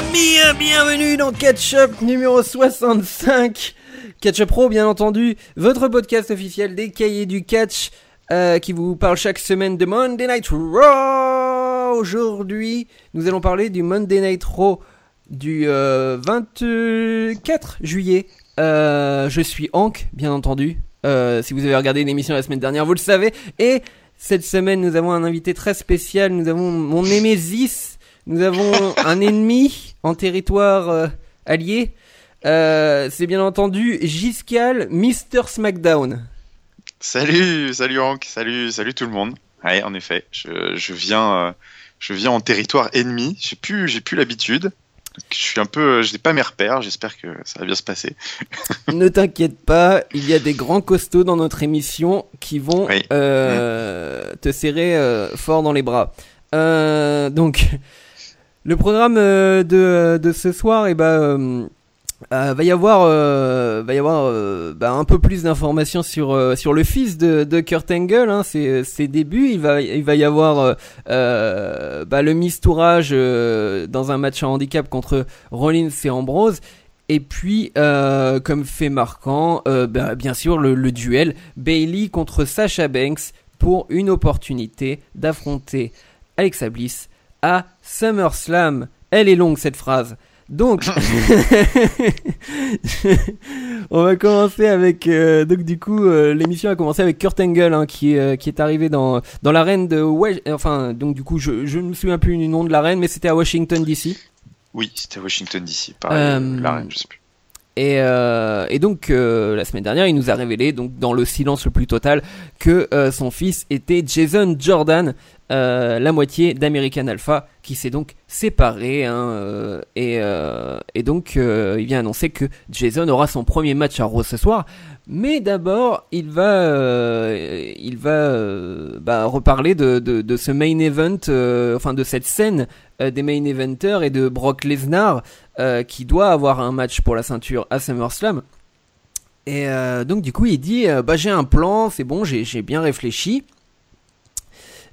Mia, bienvenue dans Catch-Up numéro 65. Catch-Up Pro, bien entendu, votre podcast officiel des cahiers du catch euh, qui vous parle chaque semaine de Monday Night Raw. Aujourd'hui, nous allons parler du Monday Night Raw du euh, 24 juillet. Euh, je suis Hank, bien entendu. Euh, si vous avez regardé l'émission la semaine dernière, vous le savez. Et cette semaine, nous avons un invité très spécial. Nous avons mon Némésis. Nous avons un ennemi en territoire euh, allié. Euh, c'est bien entendu Giscal, Mr. Smackdown. Salut, salut Hank, salut, salut tout le monde. Ouais, en effet, je, je viens, euh, je viens en territoire ennemi. J'ai plus, j'ai plus l'habitude. Je suis un peu, je n'ai pas mes repères. J'espère que ça va bien se passer. ne t'inquiète pas, il y a des grands costauds dans notre émission qui vont Oui. euh, te serrer fort dans les bras. Donc, le programme euh, de, de ce soir, et ben, euh, euh, va y avoir, euh, euh, bah, un peu plus d'informations sur euh, le fils de, Kurt Angle, hein, ses, débuts. Il va y avoir euh, euh, bah, le mistourage euh, dans un match en handicap contre Rollins et Ambrose. Et puis, euh, comme fait marquant, euh, bah, bien sûr, le, le duel Bailey contre Sasha Banks pour une opportunité d'affronter Alexa Bliss à SummerSlam. Elle est longue cette phrase. Donc, on va commencer avec. euh, donc du coup, euh, l'émission a commencé avec Kurt Angle hein, qui, est, euh, qui est arrivé dans dans l'arène de. Wa- enfin, donc du coup, je je ne me souviens plus du nom de l'arène, mais c'était à Washington D.C. Oui, c'était à Washington DC. Pareil, la reine, je sais plus. Et, euh, et donc euh, la semaine dernière, il nous a révélé, donc dans le silence le plus total, que euh, son fils était Jason Jordan, euh, la moitié d'American Alpha, qui s'est donc séparé. hein, euh, et, euh, et donc il vient annoncer que Jason aura son premier match à Raw ce soir. Mais d'abord, il va, il va bah, reparler de, de, ce main event, enfin de cette scène des main eventers et de Brock Lesnar qui doit avoir un match pour la ceinture à SummerSlam. Et donc du coup il dit bah j'ai un plan, c'est bon, j'ai bien réfléchi.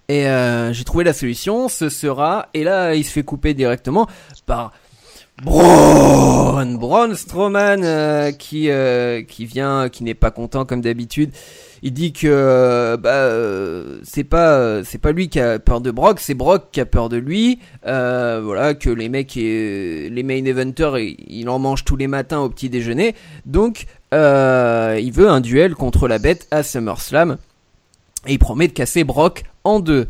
Et euh, j'ai trouvé la solution, ce sera et là il se fait couper directement par Braun, Braun Strowman euh, qui euh, qui vient, qui n'est pas content comme d'habitude. Il dit que euh, bah euh, c'est pas c'est pas lui qui a peur de Brock, c'est Brock qui a peur de lui. Voilà que les mecs et les main eventers il en mangent tous les matins au petit déjeuner. Donc il veut un duel contre la bête à SummerSlam et il promet de casser Brock en deux.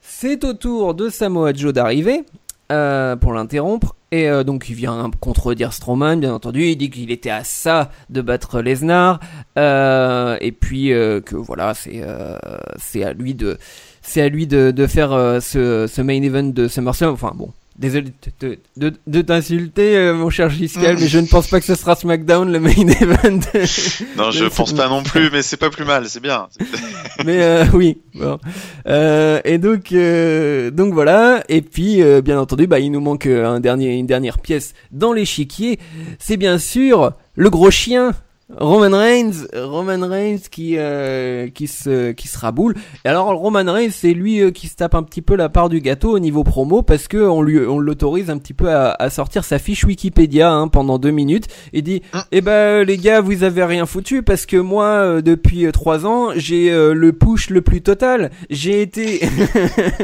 C'est au tour de Samoa Joe d'arriver euh, pour l'interrompre. Et euh, donc il vient contredire Strowman, bien entendu. Il dit qu'il était à ça de battre Lesnar. Euh, et puis euh, que voilà, c'est euh, c'est à lui de c'est à lui de, de faire euh, ce, ce main event de SummerSlam. Enfin bon, désolé de, de, de t'insulter, euh, mon cher Giscal, mais je ne pense pas que ce sera SmackDown le main event. Non, je Mais pense pas non plus, mais c'est pas plus mal, c'est bien. Mais euh, oui, bon. Euh, et donc, euh, donc voilà. Et puis, euh, bien entendu, bah, il nous manque euh, un dernier, une dernière pièce dans l'échiquier. C'est bien sûr le gros chien. Roman Reigns, Roman Reigns qui euh, qui se qui se raboule. Et alors Roman Reigns, c'est lui euh, qui se tape un petit peu la part du gâteau au niveau promo parce que on lui on l'autorise un petit peu à, à sortir sa fiche Wikipédia hein, pendant deux minutes et dit eh ben les gars vous avez rien foutu parce que moi euh, depuis euh, trois ans j'ai euh, le push le plus total. J'ai été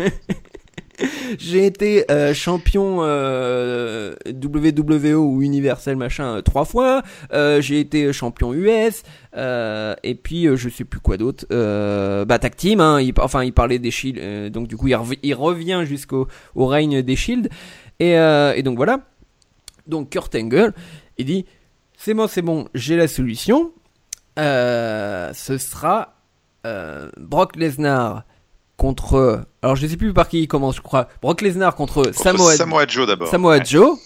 J'ai été champion WWE ou Universal machin trois fois. Euh, j'ai été champion US. et puis euh, je sais plus quoi d'autre. Euh, bah team. Hein, enfin il parlait des Shield. euh, donc du coup il, rev- il revient jusqu'au au règne des Shield. Et, et donc voilà. Donc Kurt Angle, il dit c'est bon c'est bon j'ai la solution. Ce sera Brock Lesnar contre. Alors je sais plus par qui il commence, je crois. Brock Lesnar contre, Contre Samoa, Samoa Joe d'abord. Samoa Ouais. Joe.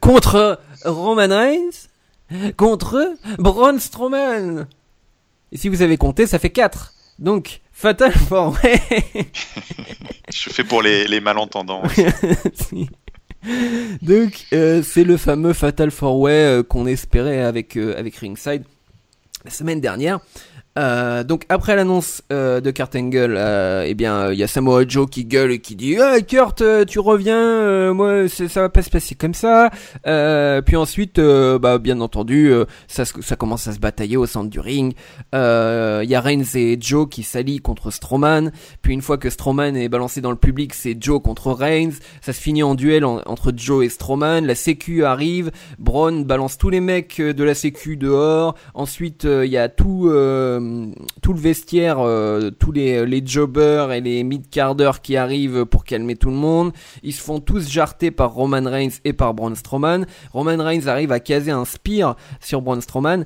Contre Roman Reigns. Contre Braun Strowman. Et si vous avez compté, ça fait 4. Donc, Fatal Four Way. Je fais pour les, les malentendants. Donc, euh, c'est le fameux Fatal Four Way euh, qu'on espérait avec, euh, avec Ringside la semaine dernière. Euh, donc après l'annonce euh, de Kurt Angle, euh, eh bien il y a Samoa Joe qui gueule et qui dit hey, Kurt tu reviens, moi ça va pas se passer comme ça. puis ensuite, bah bien entendu, ça, ça commence à se batailler au centre du ring. Il y a Reigns et Joe qui s'allient contre Strowman. Puis une fois que Strowman est balancé dans le public, c'est Joe contre Reigns. Ça se finit en duel entre Joe et Strowman. La Sécu arrive, Braun balance tous les mecs de la Sécu dehors. Ensuite il y a tout euh, tout le vestiaire, euh, tous les, les jobbers et les mid-carders qui arrivent pour calmer tout le monde. Ils se font tous jarter par Roman Reigns et par Braun Strowman. Roman Reigns arrive à caser un spear sur Braun Strowman.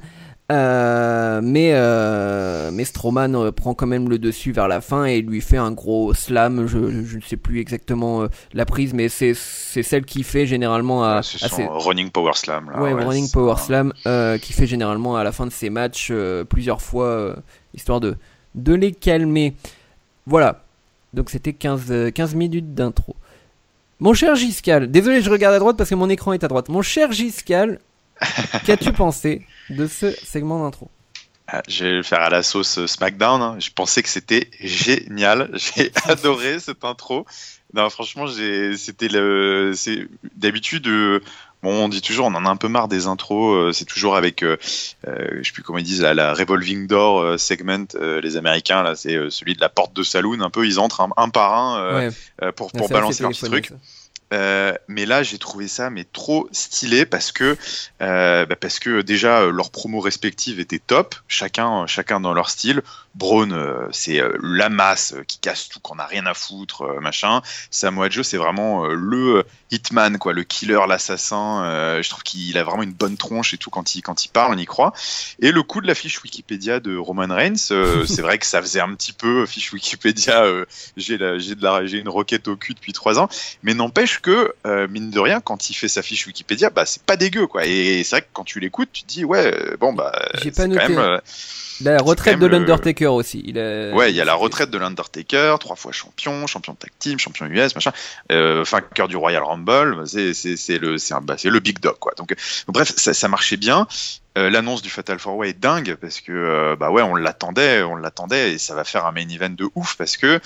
Euh, mais euh, mais Strowman euh, prend quand même le dessus vers la fin et lui fait un gros slam. Je, je ne sais plus exactement la prise, mais c'est c'est celle qui fait généralement à, running power slam. ouais, running power slam qui fait généralement à la fin de ses matchs plusieurs fois histoire de de les calmer. Voilà. Donc c'était 15 15 minutes d'intro. Mon cher Giscal, désolé, je regarde à droite parce que mon écran est à droite. Mon cher Giscal, Qu'as-tu pensé de ce segment d'intro? Ah, je vais le faire à la sauce euh, SmackDown. Hein. Je pensais que c'était génial. J'ai adoré cette intro. Non, franchement, c'était le, d'habitude. Euh, bon, on dit toujours, on en a un peu marre des intros. Euh, c'est toujours avec, je sais plus comment ils disent, la, revolving door segment. les Américains, là, c'est celui de la porte de saloon. Un peu, ils entrent un, par un pour, pour balancer leur petit truc. Euh, mais là, j'ai trouvé ça mais trop stylé parce que euh, bah, parce que déjà euh, leurs promos respectives étaient top, chacun chacun dans leur style. Braun, c'est la masse qui casse tout, qu'on a rien à foutre, machin. Samoa Joe, c'est vraiment le hitman, quoi, le killer, l'assassin. je trouve qu'il a vraiment une bonne tronche et tout quand il quand il parle, on y croit. Et le coup de la fiche Wikipédia de Roman Reigns, c'est vrai que ça faisait un petit peu fiche Wikipédia. j'ai j'ai de la j'ai une roquette au cul depuis trois ans, mais n'empêche que, euh, mine de rien, quand il fait sa fiche Wikipédia, bah, c'est pas dégueu, quoi. Et c'est vrai que quand tu l'écoutes, tu te dis, ouais, euh, bon, bah. J'ai pas noté. Quand même, euh, la retraite de l'Undertaker aussi. Il Ouais, il y a la retraite de l'Undertaker, trois fois champion, champion de tag team, champion US, machin, euh, cœur du Royal Rumble. C'est le, bah, le big dog, quoi. Donc, bref, ça, ça, marchait bien. L'annonce du Fatal Four Way est dingue parce que bah ouais, on l'attendait, on l'attendait et ça va faire un main event de ouf parce que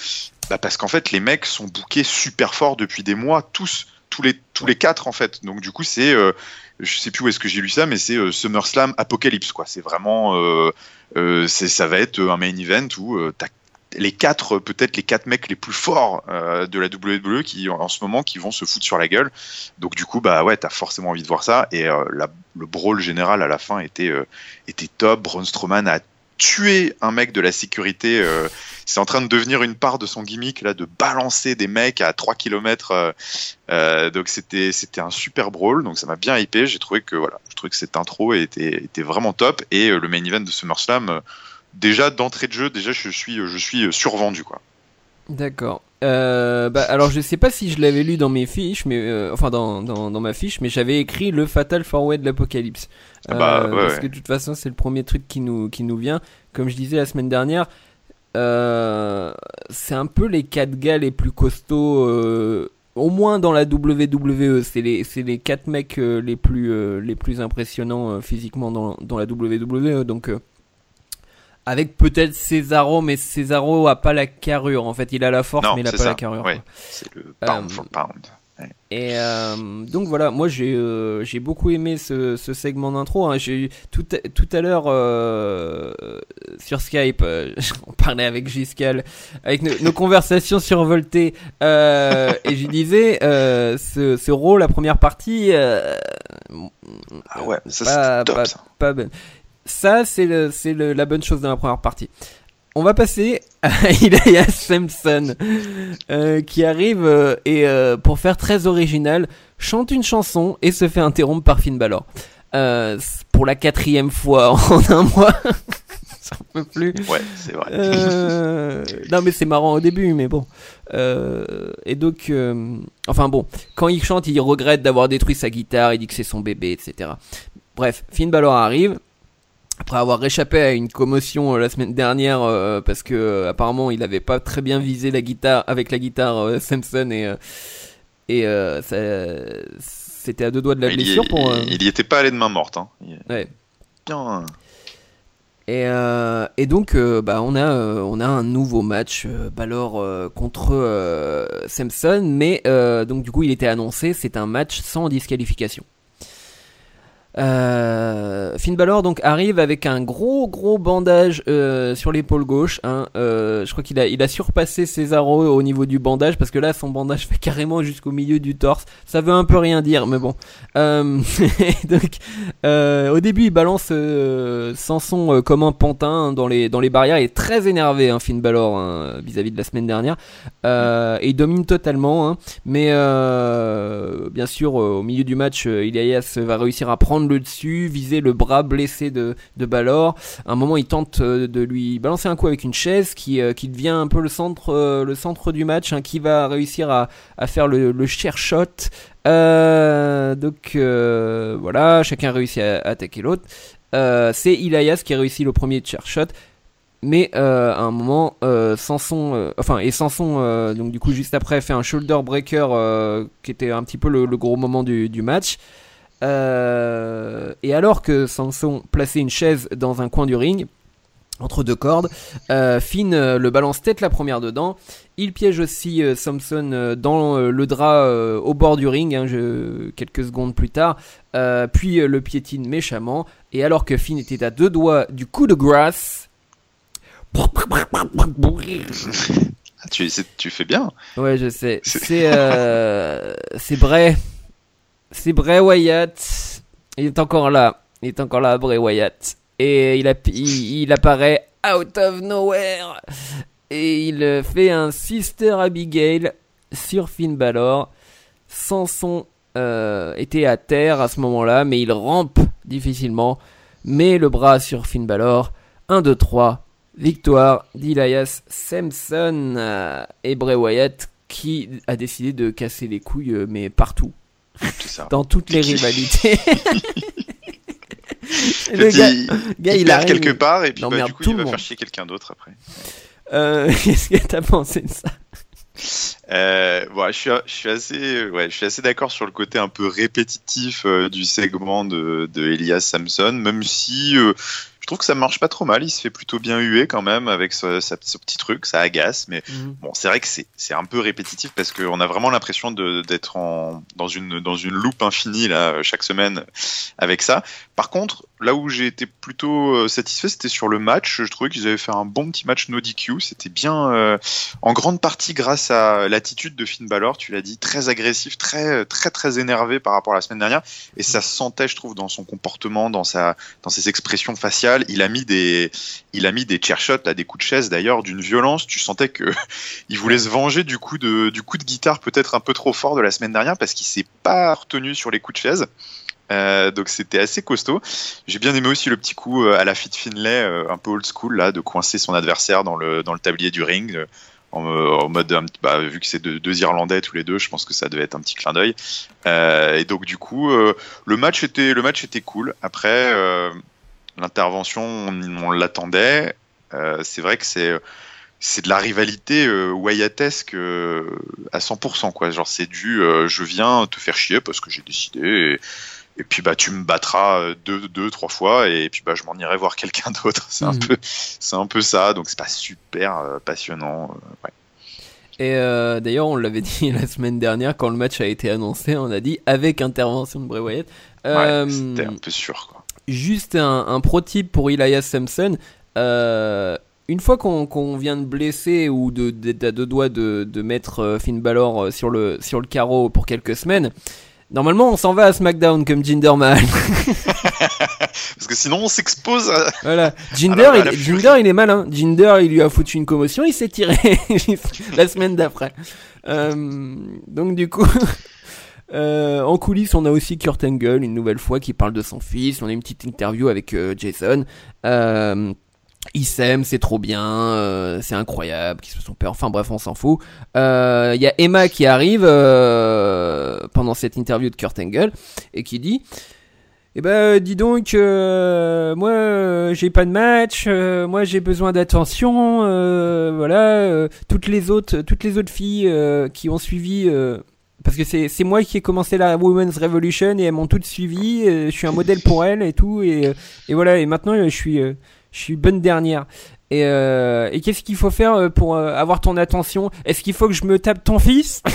bah parce qu'en fait, les mecs sont bookés super fort depuis des mois, tous, tous les, tous les quatre en fait. Donc du coup, c'est, euh, je sais plus où est-ce que j'ai lu ça, mais c'est euh, SummerSlam Apocalypse quoi. C'est vraiment, euh, c'est, ça va être un main event où t'as les quatre, peut-être les quatre mecs les plus forts de la WWE qui en ce moment qui vont se foutre sur la gueule. Donc du coup, bah ouais, t'as forcément envie de voir ça. Et le brawl général à la fin était, était top. Braun Strowman a tué un mec de la sécurité. Euh, c'est en train de devenir une part de son gimmick là, de balancer des mecs à 3 km. Euh, euh, donc c'était un super brawl. Donc ça m'a bien hypé. J'ai trouvé que voilà, je trouvais que cette intro était était vraiment top et le main event de SummerSlam. déjà d'entrée de jeu, déjà je suis je suis survendu quoi. D'accord. Bah, alors je sais pas si je l'avais lu dans mes fiches, mais enfin dans, dans, dans, ma fiche, mais j'avais écrit le Fatal Four de l'Apocalypse. Ah bah, euh, parce que de toute façon c'est le premier truc qui nous qui nous vient. Comme je disais la semaine dernière, c'est un peu les quatre gars les plus costauds. au moins dans la WWE, c'est les c'est les quatre mecs les plus les plus impressionnants physiquement dans, dans la WWE. Donc avec peut-être Cesaro, mais Cesaro a pas la carrure. En fait, il a la force, mais il a pas la carrure. c'est le pound for pound. Et euh, donc voilà, moi j'ai euh, j'ai beaucoup aimé ce, ce segment d'intro. Hein. J'ai tout tout à l'heure euh, sur Skype, on parlait avec Giscal, avec nos, conversations survoltées, et je disais ce, ce rôle, la première partie. ah ouais, ça c'est top. ça. pas ben ça, c'est la bonne chose dans la première partie. On va passer à Ilya Simpson euh, qui arrive euh, et euh, pour faire très original chante une chanson et se fait interrompre par Finn Balor pour la quatrième fois en un mois. Ça peut plus. Ouais, c'est vrai. non mais c'est marrant au début, mais bon. et donc, enfin bon, quand il chante, il regrette d'avoir détruit sa guitare, il dit que c'est son bébé, etc. Bref, Finn Balor arrive après avoir réchappé à une commotion euh, la semaine dernière euh, parce que euh, apparemment il avait pas très bien visé la guitare avec la guitare Samson et et c'était à deux doigts de la blessure il pour il y était pas allé de main morte hein. ouais. bien Et, et donc, bah, on, a, on a un nouveau match Balor contre Samson, mais donc du coup, il était annoncé, c'est un match sans disqualification. Euh, Finn Balor donc arrive avec un gros gros bandage euh, sur l'épaule gauche. Hein, euh, je crois qu'il a il a surpassé Cesaro au niveau du bandage parce que là son bandage fait carrément jusqu'au milieu du torse. Ça veut un peu rien dire, mais bon. Euh, au début il balance Samson comme un pantin dans les dans les barrières. Il est très énervé hein, Finn Balor hein, vis-à-vis de la semaine dernière. Il domine totalement. Hein, mais bien sûr au milieu du match, Elias va réussir à prendre le dessus, viser le bras blessé de, de Balor. À un moment, il tente euh, de lui balancer un coup avec une chaise qui, euh, qui devient un peu le centre, euh, le centre du match, hein, qui va réussir à, à faire le, le shot. Donc voilà, chacun réussit à, attaquer l'autre. C'est Elias qui réussit le premier chair shot. Mais à un moment, Samson, enfin et Samson, donc du coup juste après fait un shoulder breaker qui était un petit peu le, le gros moment du, du match. Euh, et alors que Samson plaçait une chaise dans un coin du ring, entre deux cordes, euh, Finn euh, le balance tête la première dedans. Il piège aussi euh, Samson dans le drap au bord du ring, hein, je- quelques secondes plus tard. Puis le piétine méchamment. Et alors que Finn était à deux doigts du coup de grâce. Ah, tu, fais bien. Ouais, je sais. C'est- euh, Bray. C'est Bray Wyatt. Il est encore là. Il est encore là, Bray Wyatt. Et il, a, il, apparaît out of nowhere. Et il fait un Sister Abigail sur Finn Balor. Samson euh, était à terre à ce moment-là, mais il rampe difficilement. Met le bras sur Finn Balor. 1, 2, 3. Victoire d'Elias Samson euh, et Bray Wyatt qui a décidé de casser les couilles, euh, mais partout, ça. dans toutes les rivalités. Le gars, il, gars, il il perd arrive, quelque part et puis bah, du coup tout il va monde. faire chier quelqu'un d'autre après. Euh, Qu'est-ce que t'as pensé de ça? Euh, ouais, je suis, je suis assez, ouais, je suis assez d'accord sur le côté un peu répétitif euh, du segment de, de Elias Samson, même si euh, trouve que ça marche pas trop mal. Il se fait plutôt bien huer quand même avec ce, petit truc, ça agace, mais Bon, c'est vrai que c'est un peu répétitif parce qu'on a vraiment l'impression d'être dans une dans une loupe infinie là chaque semaine avec ça. Par contre, là où j'ai été plutôt euh, satisfait, c'était sur le match. Je trouvais qu'ils avaient fait un bon petit match no DQ. C'était bien euh, en grande partie grâce à l'attitude de Finn Balor. Tu l'as dit, très agressif, très très très énervé par rapport à la semaine dernière. Et ça se sentait, je trouve, dans son comportement, dans sa dans ses expressions faciales. Il a mis des il a mis des chair shots, là, des coups de chaise d'ailleurs, d'une violence. Tu sentais que il voulait se venger du coup de, du coup de guitare peut-être un peu trop fort de la semaine dernière parce qu'il s'est pas retenu sur les coups de chaise. Euh, donc c'était assez costaud. J'ai bien aimé aussi le petit coup euh, à la Fit Finlay, euh, un peu old school là, de coincer son adversaire dans le dans le tablier du ring. en, mode bah, vu que c'est deux, Irlandais tous les deux, je pense que ça devait être un petit clin d'œil. Et donc du coup, le match était le match était cool. Après l'intervention, on, l'attendait. C'est vrai que c'est c'est de la rivalité euh, Wyattesque à 100% quoi. Genre c'est du je viens te faire chier parce que j'ai décidé et puis bah tu me battras euh, deux, deux trois fois et puis bah je m'en irai voir quelqu'un d'autre. C'est un Mhm. peu c'est un peu ça donc c'est pas super euh, passionnant. euh, ouais. Et euh, d'ailleurs, on l'avait dit la semaine dernière quand le match a été annoncé, on a dit avec intervention de Bray Wyatt. Ouais, C'était un peu sûr quoi. juste un, un pro tip pour Elias Sampson. Une fois qu'on qu'on vient de blesser ou de, d'être à deux doigts de, de mettre Finn Balor sur le, sur le carreau pour quelques semaines, normalement on s'en va à SmackDown comme Jinder Mahal. Parce que sinon on s'expose à... voilà. Jinder, À la- à la il. Jinder, il est malin. Jinder, il lui a foutu une commotion, il s'est tiré la semaine d'après. Euh, donc du coup, euh, en coulisses, on a aussi Kurt Angle une nouvelle fois qui parle de son fils. On a une petite interview avec euh, Jason. Euh, ils s'aiment, c'est trop bien, euh, c'est incroyable, qu'ils se sont peur. Enfin bref, on s'en fout. Euh, Il y a Emma qui arrive euh, pendant cette interview de Kurt Angle et qui dit eh ben, dis donc, euh, moi, euh, j'ai pas de match, euh, moi, j'ai besoin d'attention, euh, voilà. euh, toutes les autres, toutes les autres filles euh, qui ont suivi, euh, parce que c'est moi qui ai commencé la Women's Revolution et elles m'ont toutes suivi. euh, je suis un modèle pour elles et tout, et, euh, et voilà. Et maintenant, euh, je suis, euh, je suis bonne dernière. Et, euh, et qu'est-ce qu'il faut faire euh, pour euh, avoir ton attention? Est-ce qu'il faut que je me tape ton fils?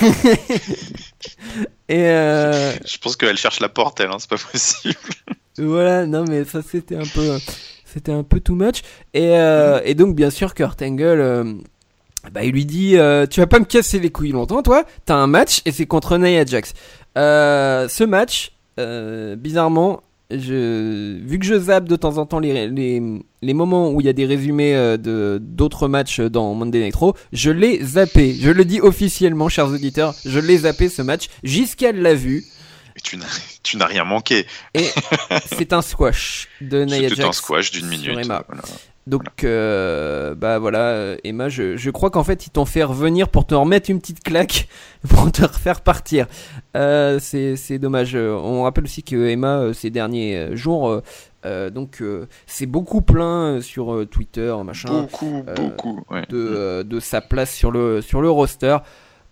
Et euh, Je pense qu'elle cherche la porte, elle, hein, c'est pas possible. voilà, non mais ça c'était un peu, c'était un peu too much. Et, euh, et donc bien sûr Kurt Angle, euh, bah il lui dit, euh, tu vas pas me casser les couilles longtemps, toi. T'as un match et c'est contre Nia Jax. Euh, ce match, euh, bizarrement, je, vu que je zappe de temps en temps les, les, les moments où il y a des résumés euh, de d'autres matchs dans Monday Night Raw, je l'ai zappé. Je le dis officiellement, chers auditeurs, je l'ai zappé ce match. Giscard l'a vu. Mais tu n'as, rien manqué. Et c'est un squash de Nia Jax. un squash d'une minute. Voilà. Donc, euh, bah voilà, euh, Emma, je, je crois qu'en fait, ils t'ont fait revenir pour te remettre une petite claque, pour te refaire partir. Euh, c'est c'est dommage. Euh, On rappelle aussi que Emma, euh, ces derniers jours, euh, donc, euh, c'est beaucoup plein sur Twitter, machin, Beaucoup, beaucoup. ouais. de, euh, de sa place sur le, sur le roster.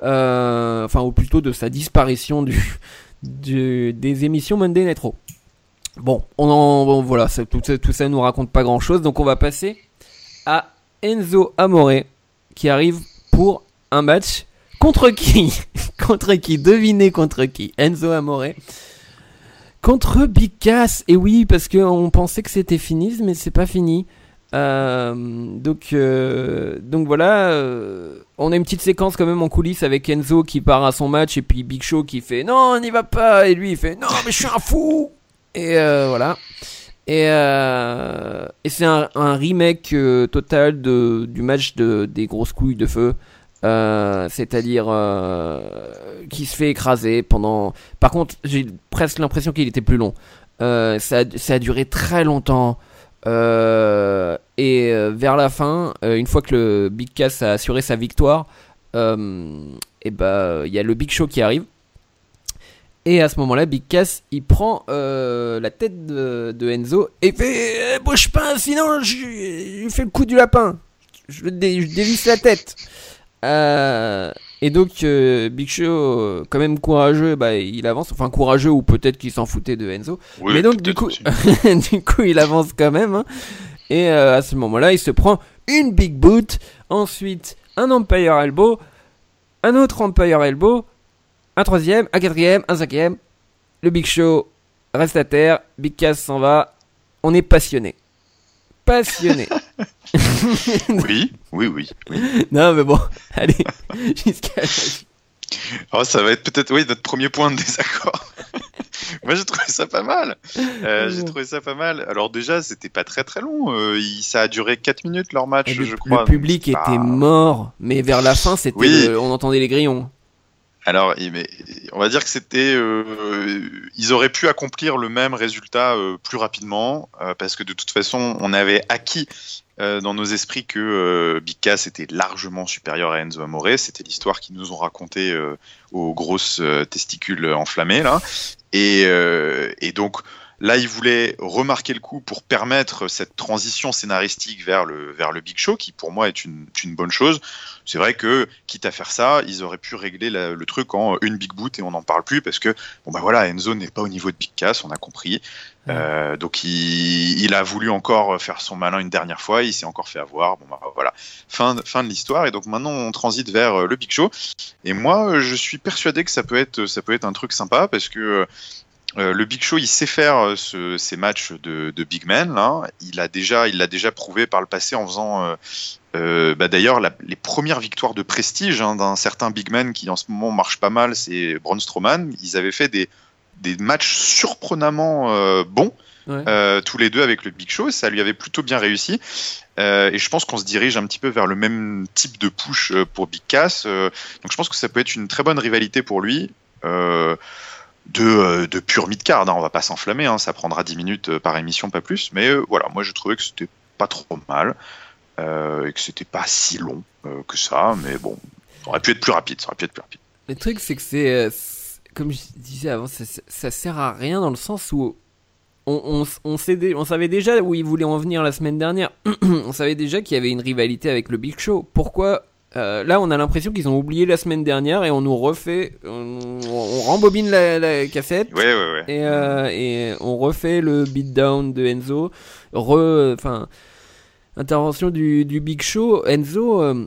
Euh, enfin, ou plutôt de sa disparition du, du- des émissions Monday Night Raw. Bon, on en, bon, voilà, tout, ça, tout ça nous raconte pas grand chose, donc on va passer à Enzo Amore qui arrive pour un match contre qui Contre qui Devinez contre qui Enzo Amore contre Big Cass. Et oui, parce qu'on pensait que c'était fini, mais c'est pas fini. Euh, donc, euh, donc voilà, euh, on a une petite séquence quand même en coulisses avec Enzo qui part à son match et puis Big Show qui fait non, on n'y va pas et lui il fait non, mais je suis un fou et euh, voilà. Et, euh, et c'est un, remake euh, total de, du match de, des grosses couilles de feu. C'est-à-dire qui se fait écraser pendant. Par contre, j'ai presque l'impression qu'il était plus long. Ça, ça a duré très longtemps. Et vers la fin, une fois que le Big Cass a assuré sa victoire, et bah il y a le Big Show qui arrive. Et à ce moment-là, Big Cass il prend euh, la tête de, de Enzo et fait eh, bouge pas, sinon je, je fais le coup du lapin. Je, le dé- je dévisse la tête. Euh, et donc euh, Big Show, quand même courageux, bah il avance. Enfin courageux ou peut-être qu'il s'en foutait de Enzo. Oui, Mais donc du coup, du coup, il avance quand même. hein. Et à ce moment-là, il se prend une big boot, ensuite un Empire Elbow, un autre Empire Elbow, un troisième, un quatrième, un cinquième. Le Big Show reste à terre, Big Cass s'en va. On est passionné. Passionné. Oui, oui, oui. non, mais bon, allez, jusqu'à. Oh, ça va être peut-être oui notre premier point de désaccord. Moi j'ai trouvé ça pas mal. Euh, j'ai trouvé ça pas mal. Alors déjà c'était pas très très long. Euh, il- ça a duré 4 minutes leur match, Le, je crois. le public c'est était pas- mort, mais vers la fin, c'était, Oui. le- on entendait les grillons. Alors on va dire que c'était, euh, ils auraient pu accomplir le même résultat euh, plus rapidement euh, parce que de toute façon on avait acquis dans nos esprits que Big Cass était largement supérieur à Enzo Amore. C'était l'histoire qu'ils nous ont racontée aux grosses testicules enflammées là. Et donc là, ils voulaient remarquer le coup pour permettre cette transition scénaristique vers le, vers le Big Show, qui pour moi est une, bonne chose. C'est vrai que, quitte à faire ça, ils auraient pu régler la- le truc en une Big Boot et on n'en parle plus parce que, bon bah voilà, Enzo n'est pas au niveau de Big Cass, on a compris. Euh, donc il, il a voulu encore faire son malin une dernière fois, il s'est encore fait avoir. Bon bah voilà, fin, de- fin de l'histoire. Et donc maintenant on transite vers euh, le Big Show. Et moi, je suis persuadé que ça peut être, ça peut être un truc sympa parce que euh, le Big Show, il sait faire euh, ce- ces matchs de, de big man. Là, il a déjà, il l'a déjà prouvé par le passé en faisant. euh, euh, bah, D'ailleurs, les premières victoires de prestige hein, d'un certain big man qui en ce moment marche pas mal, c'est Braun Strowman. Ils avaient fait des des matchs surprenamment bons. Ouais. tous les deux avec le Big Show, ça lui avait plutôt bien réussi. Et je pense qu'on se dirige un petit peu vers le même type de push pour Big Cass. donc je pense que ça peut être une très bonne rivalité pour lui. euh, de, euh, de pure mid-card, hein, on va pas s'enflammer, hein, ça prendra 10 minutes euh, par émission, pas plus. Mais euh, voilà, moi je trouvais que c'était pas trop mal et que c'était pas si long que ça. Mais bon, ça aurait pu être plus rapide, ça aurait pu être plus rapide. Le truc, c'est que c'est. Comme je disais avant, ça, ça sert à rien dans le sens où. On, on savait déjà où ils voulaient en venir la semaine dernière. on savait déjà qu'il y avait une rivalité avec le Big Show. Pourquoi euh, Là, on a l'impression qu'ils ont oublié la semaine dernière et on nous refait. On, on rembobine la, la cassette. Ouais, ouais, ouais. Et, euh, et on refait le beatdown de Enzo. Re, enfin, intervention du, du Big Show, Enzo. euh,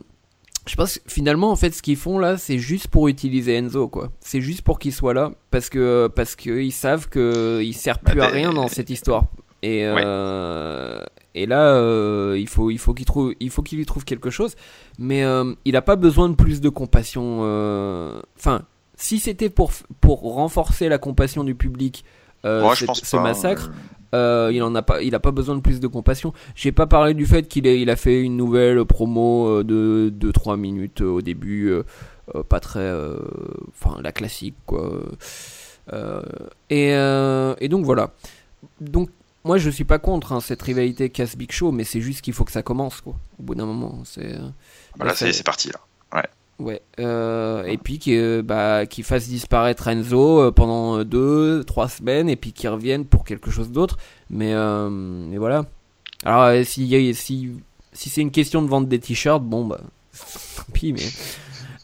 je pense que finalement, en fait, ce qu'ils font là, c'est juste pour utiliser Enzo, quoi. C'est juste pour qu'il soit là, parce que parce que ils savent que il sert plus Bah, à rien dans cette histoire. Et euh, et là, euh, il faut il faut qu'il trouve il faut qu'il lui trouve quelque chose, mais euh, il a pas besoin de plus de compassion. euh, Enfin, si c'était pour pour renforcer la compassion du public, Moi, je cette- pense ce pas, massacre. euh, il en a pas, il a pas besoin de plus de compassion. J'ai pas parlé du fait qu'il il a fait une nouvelle promo de 2-3 minutes au début, euh, pas très, euh, enfin la classique quoi. Et, et donc voilà. Donc moi je suis pas contre hein, cette rivalité casse Big Show, mais c'est juste qu'il faut que ça commence quoi. Au bout d'un moment, c'est. euh, Voilà, bah, ça y est, c'est parti là. Ouais. Euh, et puis qu'il euh, bah, fasse disparaître Enzo pendant 2, 3 semaines et puis qu'il revienne pour quelque chose d'autre. Mais, euh, mais voilà. Alors, si, si, si c'est une question de vendre des t-shirts, bon, bah, tant pis, mais.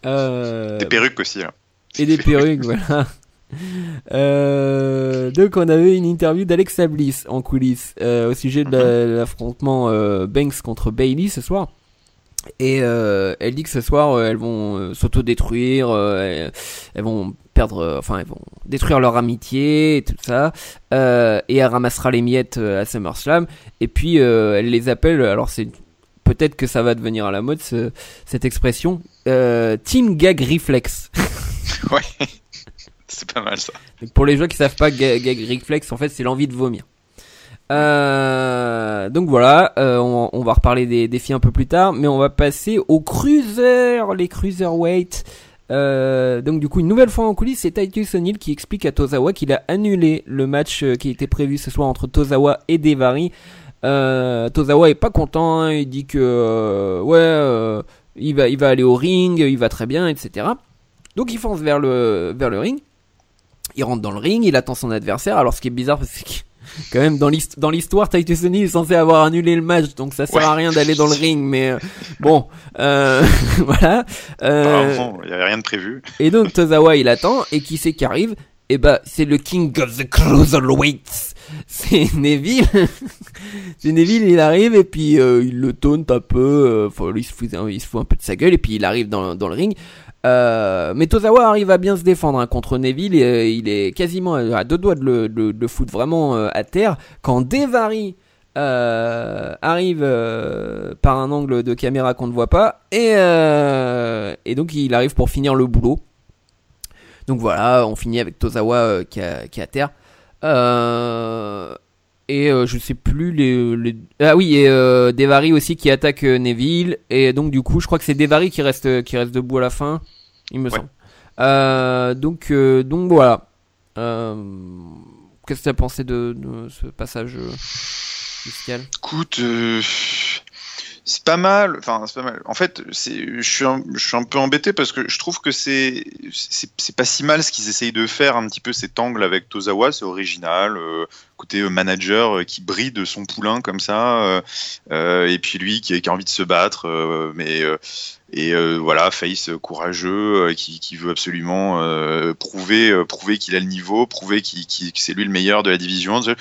Euh, Des perruques aussi là. et des perruques, voilà. Euh, donc on avait une interview d'Alexa Bliss en coulisses euh, au sujet de la- l'affrontement euh, Banks contre Bailey ce soir. Et elle dit que ce soir elles vont s'autodétruire, elles, elles vont perdre, enfin elles vont détruire leur amitié et tout ça. Et elle ramassera les miettes à SummerSlam. Et puis elle les appelle. Alors c'est peut-être que ça va devenir à la mode ce- cette expression. Team Gag Reflex. Ouais. c'est pas mal ça. Pour les gens qui savent pas, ga- gag reflex, en fait, c'est l'envie de vomir. Euh, donc voilà, euh, on, va reparler des défis un peu plus tard, mais on va passer aux cruisers, les cruiserweight. Euh, donc du coup, une nouvelle fois en coulisses, c'est Titus O'Neil qui explique à Tozawa qu'il a annulé le match euh, qui était prévu ce soir entre Tozawa et Devari. Euh, Tozawa est pas content, hein, il dit que ouais, il va, il va aller au ring, il va très bien, etc. Donc il fonce vers le, vers le ring. Il rentre dans le ring, il attend son adversaire. Alors ce qui est bizarre, c'est que quand même dans l'hist- dans l'histoire, Titus O'Neil est censé avoir annulé le match, donc ça sert Ouais. à rien d'aller dans le ring. Mais euh, bon, euh, voilà. Euh, il y avait rien de prévu. et donc Tozawa il attend et qui c'est qui arrive? Et bah c'est le King of the Cruiserweights. C'est Neville. c'est Neville, il arrive et puis euh, il le taunt un peu. euh, il se, fout, il se fout un peu de sa gueule et puis il arrive dans, le ring. Euh, mais Tozawa arrive à bien se défendre hein, contre Neville. Et, euh, il est quasiment à deux doigts de le, foutre vraiment à terre. Quand Devari arrive par un angle de caméra qu'on ne voit pas. Et donc il arrive pour finir le boulot. Donc voilà, on finit avec Tozawa euh, qui, a- qui est à terre. Euh, et euh, je sais plus les, les- ah oui et euh, Devari aussi qui attaque euh, Neville et donc du coup je crois que c'est Devari qui reste qui reste debout à la fin il me Ouais. semble Euh, donc euh, donc voilà Euh, qu'est-ce que tu as pensé de, de ce passage Écoute, euh, c'est pas mal. Enfin, c'est pas mal. En fait, je suis, un, peu embêté parce que je trouve que c'est, pas si mal ce qu'ils essayent de faire un petit peu cet angle avec Tozawa, c'est original. euh, côté euh, manager euh, qui brille de son poulain comme ça, euh, et puis lui qui, a envie de se battre, mais et voilà, Face courageux qui, veut absolument prouver, prouver qu'il a le niveau, prouver qu'il, que c'est lui le meilleur de la division. Je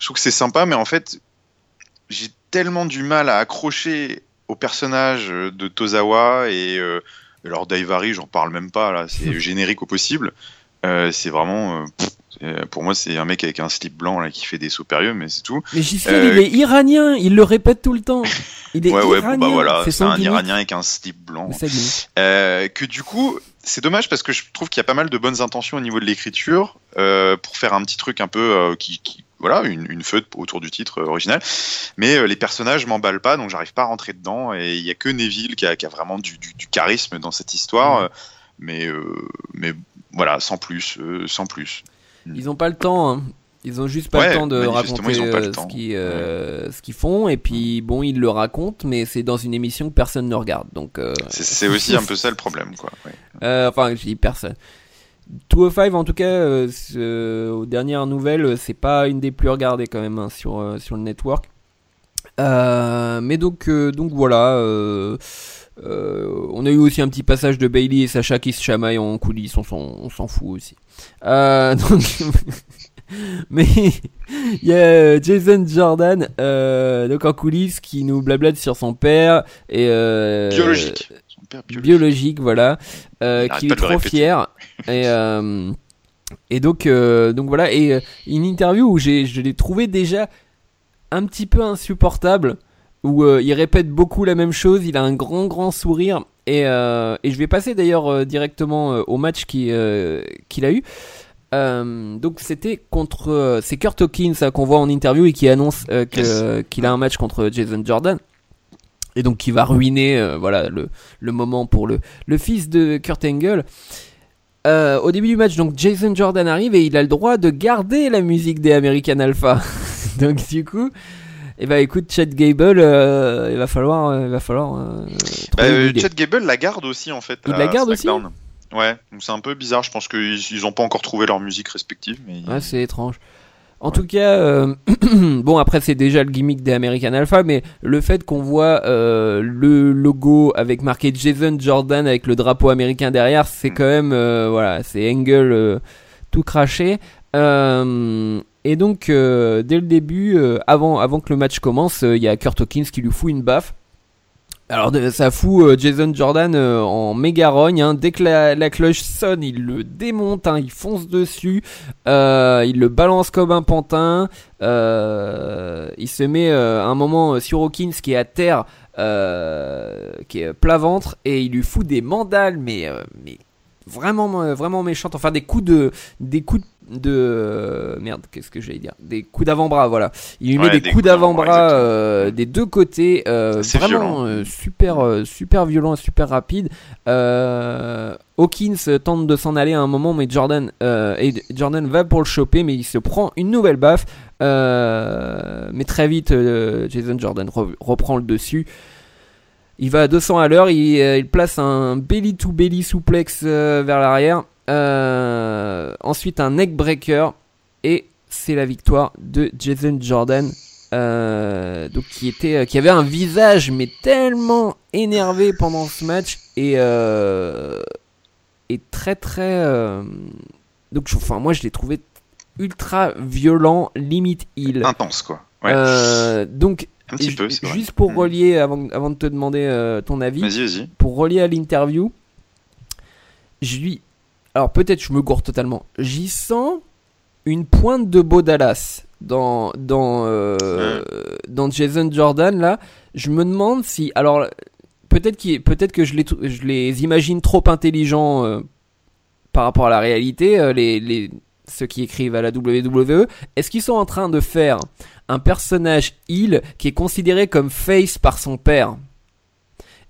trouve que c'est sympa, mais en fait, j'ai tellement du mal à accrocher au personnage de Tozawa et euh, alors Daivari, j'en parle même pas là, c'est générique au possible. Euh, c'est vraiment, euh, pour moi, c'est un mec avec un slip blanc là qui fait des sauts périlleux, mais c'est tout. mais Euh, il est iranien il le répète tout le temps il est Ouais, ouais, bon, iranien bah voilà, c'est un gimmick. Iranien avec un slip blanc. Euh, que du coup, c'est dommage parce que je trouve qu'il y a pas mal de bonnes intentions au niveau de l'écriture euh, pour faire un petit truc un peu euh, qui, qui- voilà, une, une feud autour du titre euh, original. Mais euh, les personnages m'emballent pas, donc j'arrive pas à rentrer dedans. Et il y a que Neville qui a, qui a vraiment du, du- du charisme dans cette histoire. Euh, mais, euh, mais voilà, sans plus, sans plus. Ils ont pas le temps. hein. Ils ont juste pas Ouais, le temps de raconter le ce temps. qu'ils euh, ce qu'ils font. Et puis bon, ils le racontent, mais c'est dans une émission que personne ne regarde. Donc, euh, C'est- C'est aussi un peu ça le problème, quoi. ouais. euh, enfin, je dis personne. 205 en tout cas, euh, aux dernières nouvelles, c'est pas une des plus regardées quand même hein, sur euh, sur le network. Euh, mais donc euh, donc voilà. euh, euh, on a eu aussi un petit passage de Bailey et Sacha qui se chamaillent en coulisses, on s'en, fout aussi. Euh, mais Il y a Jason Jordan, donc en coulisses, qui nous blablate sur son père et biologique. Père biologique. voilà, qui est trop fier et et donc donc voilà et une interview où j'ai je l'ai trouvé déjà un petit peu insupportable où il répète beaucoup la même chose, il a un grand grand sourire et, et je vais passer d'ailleurs directement au match qu'il a eu. Euh, donc c'était contre euh, c'est Kurt Hawkins euh, qu'on voit en interview et qui annonce qu'il a un match contre Jason Jordan et donc qui va ruiner voilà le, le, moment pour le, le fils de Kurt Angle. au début du match donc Jason Jordan arrive et il a le droit de garder la musique des American Alpha. donc du coup et eh bah ben, écoute Chad Gable il va falloir il va falloir bah, Chad Gable la garde aussi en fait. Il la garde aussi. Ouais, c'est un peu bizarre. Je pense qu'ils n'ont pas encore trouvé leur musique respective. Mais... Ouais, c'est étrange. En tout cas, euh, bon après c'est déjà le gimmick des American Alpha, mais le fait qu'on voit euh, le logo avec marqué Jason Jordan avec le drapeau américain derrière, c'est mm. quand même euh, voilà, c'est Angle tout craché. et donc dès le début, avant avant que le match commence, il y a Kurt Hawkins qui lui fout une baffe. Alors ça fout euh, Jason Jordan euh, en méga rogne. Hein. Dès que la, cloche sonne, il le démonte, hein. il fonce dessus, euh, il le balance comme un pantin. il se met un moment sur Hawkins qui est à terre, qui est plat ventre, et il lui fout des mandales, mais, mais vraiment, vraiment méchantes. Enfin des coups de, des coups de de euh, merde qu'est-ce que j'allais dire? Des coups d'avant-bras voilà. Il lui met des, coups, d'avant-bras euh, des deux côtés euh, vraiment super super violent super rapide. Hawkins tente de s'en aller à un moment mais Jordan et Jordan va pour le choper mais il se prend une nouvelle baffe. Mais très vite Jason Jordan reprend le dessus. Il va à 200 à l'heure, il, il, place un belly to belly souplex vers l'arrière. Euh, ensuite, un neckbreaker. Et c'est la victoire de Jason Jordan. Euh, donc qui était euh, qui avait un visage mais tellement énervé pendant ce match et et très très donc enfin moi je l'ai trouvé ultra violent limite il intense quoi donc un petit peu, juste pour mm. relier avant, avant de te demander ton avis pour relier à l'interview je lui alors peut-être je me gourre totalement. J'y sens une pointe de Beau Dallas dans dans euh, dans Jason Jordan là. Je me demande si alors peut-être peut-être que je les je les imagine trop intelligents euh, par rapport à la réalité euh, les, les ceux qui écrivent à la WWE. Est-ce qu'ils sont en train de faire un personnage il qui est considéré comme face par son père?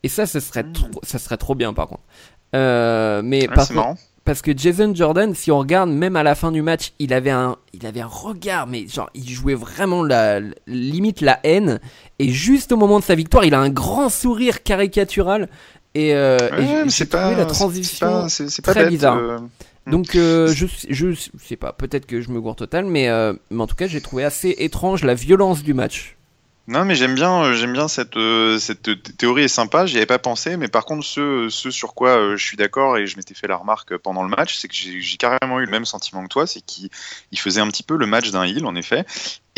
Et ça, ce serait, hmm. trop, ça serait trop bien par contre. mais par contre, parce que Jason Jordan, si on regarde même à la fin du match, il avait un, il avait un regard, mais genre il jouait vraiment la, limite la haine. Et juste au moment de sa victoire, il a un grand sourire caricatural. Et, euh, c'est pas la transition c'est très bizarre. Euh, Donc euh, je, je sais pas, peut-être que je me gourre total, mais, euh, mais en tout cas j'ai trouvé assez étrange la violence du match. Non, mais j'aime bien, euh, j'aime bien cette, euh, cette théorie est sympa. J'y avais pas pensé, mais par contre, ce, ce sur quoi euh, je suis d'accord et je m'étais fait la remarque pendant le match, c'est que j'ai carrément eu le même sentiment que toi, c'est qu'il faisait un petit peu le match d'un heal, en effet.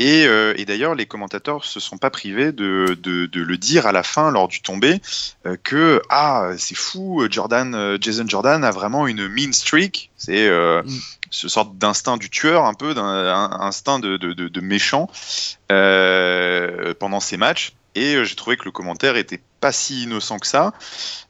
Et, et d'ailleurs, les commentateurs se sont pas privés de, de, de, le dire à la fin lors du tombé que ah c'est fou, Jordan, Jason Jordan a vraiment une mean streak. C'est mm ce sorte d'instinct du tueur, un peu, d'un instinct de, de, méchant euh, pendant ces matchs. Et euh, j'ai trouvé que le commentaire était pas si innocent que ça.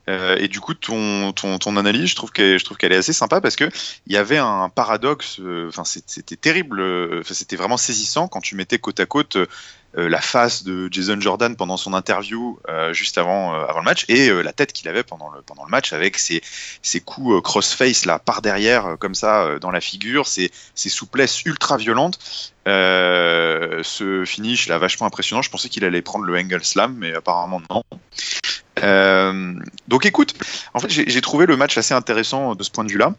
Euh, et du coup, ton, ton, ton analyse, je trouve qu'elle, je qu'elle est assez sympa parce que il y avait un paradoxe. Euh, c'était terrible. Enfin, c'était vraiment saisissant quand tu mettais côte à côte euh, la face de Jason Jordan pendant son interview euh, juste avant, euh, avant le match et la tête qu'il avait pendant le, pendant le match avec ses, ses coups crossface là par derrière comme ça dans la figure, ses, ses souplesses ultra violentes. ce finish là vachement impressionnant. Je pensais qu'il allait prendre le angle slam, mais apparemment non. donc écoute, en fait j'ai trouvé le match assez intéressant de ce point de vue-là.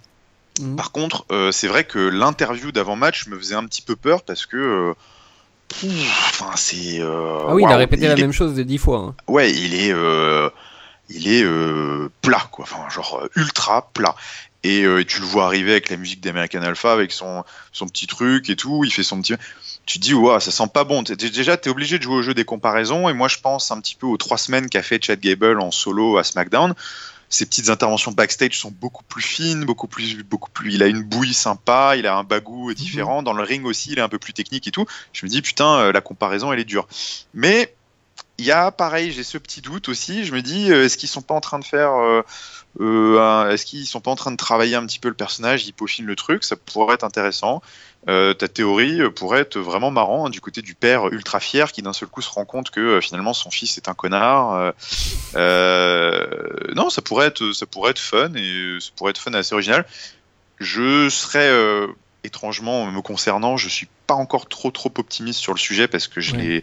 Mmh. Par contre, c'est vrai que l'interview d'avant-match me faisait un petit peu peur parce que Enfin, c'est. Euh, ah oui, il a répété la même chose de dix fois. Hein. Ouais, il est, euh, il est euh, plat, quoi. Enfin, genre ultra plat. Et tu le vois arriver avec la musique d'American Alpha, avec son, son petit truc et tout. Il fait son petit. tu te dis, ouais, ça sent pas bon. Déjà, tu es obligé de jouer au jeu des comparaisons. Et moi, je pense un petit peu aux trois semaines qu'a fait Chad Gable en solo à SmackDown. Ses petites interventions backstage sont beaucoup plus fines, beaucoup plus, beaucoup plus. Il a une bouille sympa, il a un bagou différent. Mhm. Dans le ring aussi, il est un peu plus technique et tout. Je me dis, putain, euh, la comparaison, elle est dure. Mais il y a, pareil, j'ai ce petit doute aussi. Je me dis, euh, est-ce qu'ils sont pas en train de faire. Euh, est-ce qu'ils sont pas en train de travailler un petit peu le personnage Ils peaufinent le truc, ça pourrait être intéressant. Euh, ta théorie euh, pourrait être vraiment marrant hein, du côté du père ultra fier qui d'un seul coup se rend compte que euh, finalement son fils est un connard. non, ça pourrait être ça pourrait être fun et ça pourrait être fun assez original. Je serais étrangement me concernant, je suis pas encore trop trop optimiste sur le sujet parce que je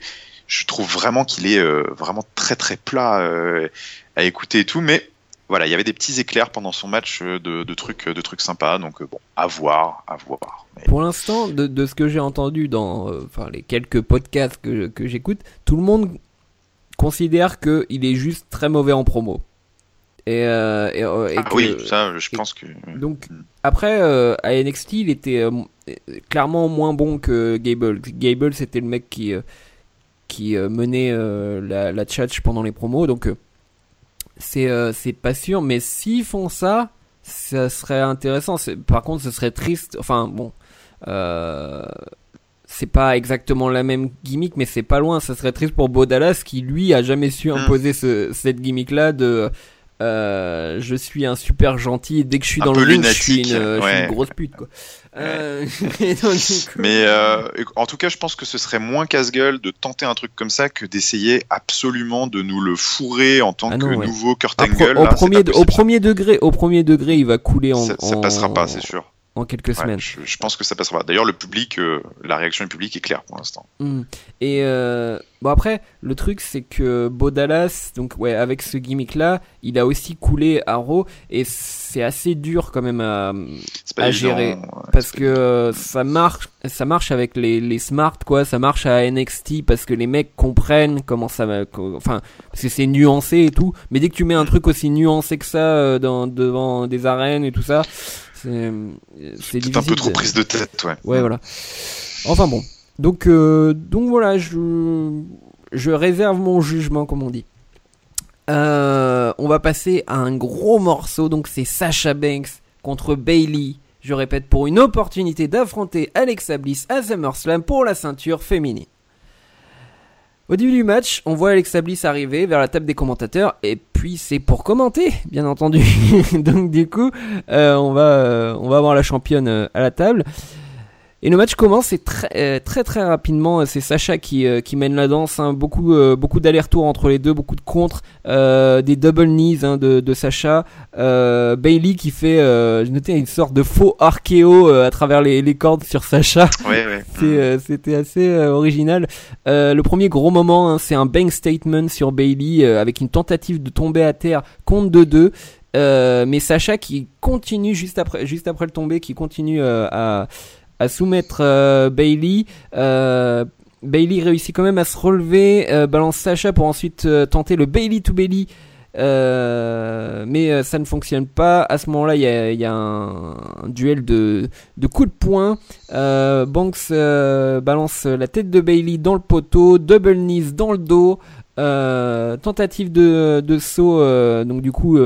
je trouve vraiment qu'il est vraiment très très plat à écouter et tout, mais voilà, il y avait des petits éclairs pendant son match euh, de, trucs, de trucs sympas. Donc euh, bon, à voir, à voir. Pour l'instant, de, ce que j'ai entendu dans euh, les quelques podcasts que, j'écoute, tout le monde considère qu'il est juste très mauvais en promo. Et, ah oui, ça, je pense que. Donc hmm. après, à NXT, il était clairement moins bon que Gable. Gable, c'était le mec qui qui menait la, la chat pendant les promos, donc c'est euh, c'est pas sûr, mais s'ils font ça, ça serait intéressant. Par contre, ce serait triste. Enfin, bon. Euh, c'est pas exactement la même gimmick, mais c'est pas loin. Ça serait triste pour Bodalas qui, lui, a jamais su hmm. imposer ce, cette gimmick-là de euh, je suis un super gentil dès que je suis dans le ring, je suis, une, grosse pute quoi. Euh, mais euh, en tout cas, je pense que ce serait moins casse-gueule de tenter un truc comme ça que d'essayer absolument de nous le fourrer en tant ah que nouveau Kurt Angle. Au, premier, au premier degré, au premier degré, il va couler en. Ça, ça passera pas, c'est sûr en quelques semaines. Je, pense que ça passera. D'ailleurs, le public, euh, la réaction du public est claire pour l'instant. Hmm. Et euh, bon après, le truc c'est que Beau Dallas, donc ouais, avec ce gimmick là, il a aussi coulé à Raw et c'est assez dur quand même à, gérer parce que ça marche, ça marche avec les, les smart quoi, ça marche à NXT parce que les mecs comprennent comment ça va, enfin parce que c'est nuancé et tout. Mais dès que tu mets un truc aussi nuancé que ça euh, dans, devant des arènes et tout ça c'est un peu trop prise de tête, ouais. Ouais, voilà. Enfin bon. Donc, euh, donc voilà, je, je réserve mon jugement, comme on dit. Euh, on va passer à un gros morceau. Donc, c'est Sasha Banks contre Bailey. Je répète, pour une opportunité d'affronter Alexa Bliss à SummerSlam pour la ceinture féminine. Au début du match, on voit Alexa Bliss arriver vers la table des commentateurs et puis c'est pour commenter, bien entendu. Donc du coup, euh, on va euh, on va avoir la championne euh, à la table. Et le match commence et très euh, très très rapidement. C'est Sacha qui, euh, qui mène la danse. Hein. Beaucoup euh, beaucoup d'allers-retours entre les deux, beaucoup de contres, des double knees hein, de, de, Sacha. Bailey qui fait, j'ai noté une sorte de faux archéo à travers les, les, cordes sur Sacha. Ouais, ouais. C'était assez original. le premier gros moment, hein, c'est un bang statement sur Bailey avec une tentative de tomber à terre contre de deux. mais Sacha qui continue juste après, juste après le tomber, qui continue à, à soumettre euh, Bailey. Euh, Bailey réussit quand même à se relever, euh, balance Sacha pour ensuite tenter le Bailey to Bailey. mais ça ne fonctionne pas. À ce moment-là, il y a, un, duel de, coups de poing. Banks balance la tête de Bailey dans le poteau, double knees dans le dos, tentative de, de saut. donc du coup,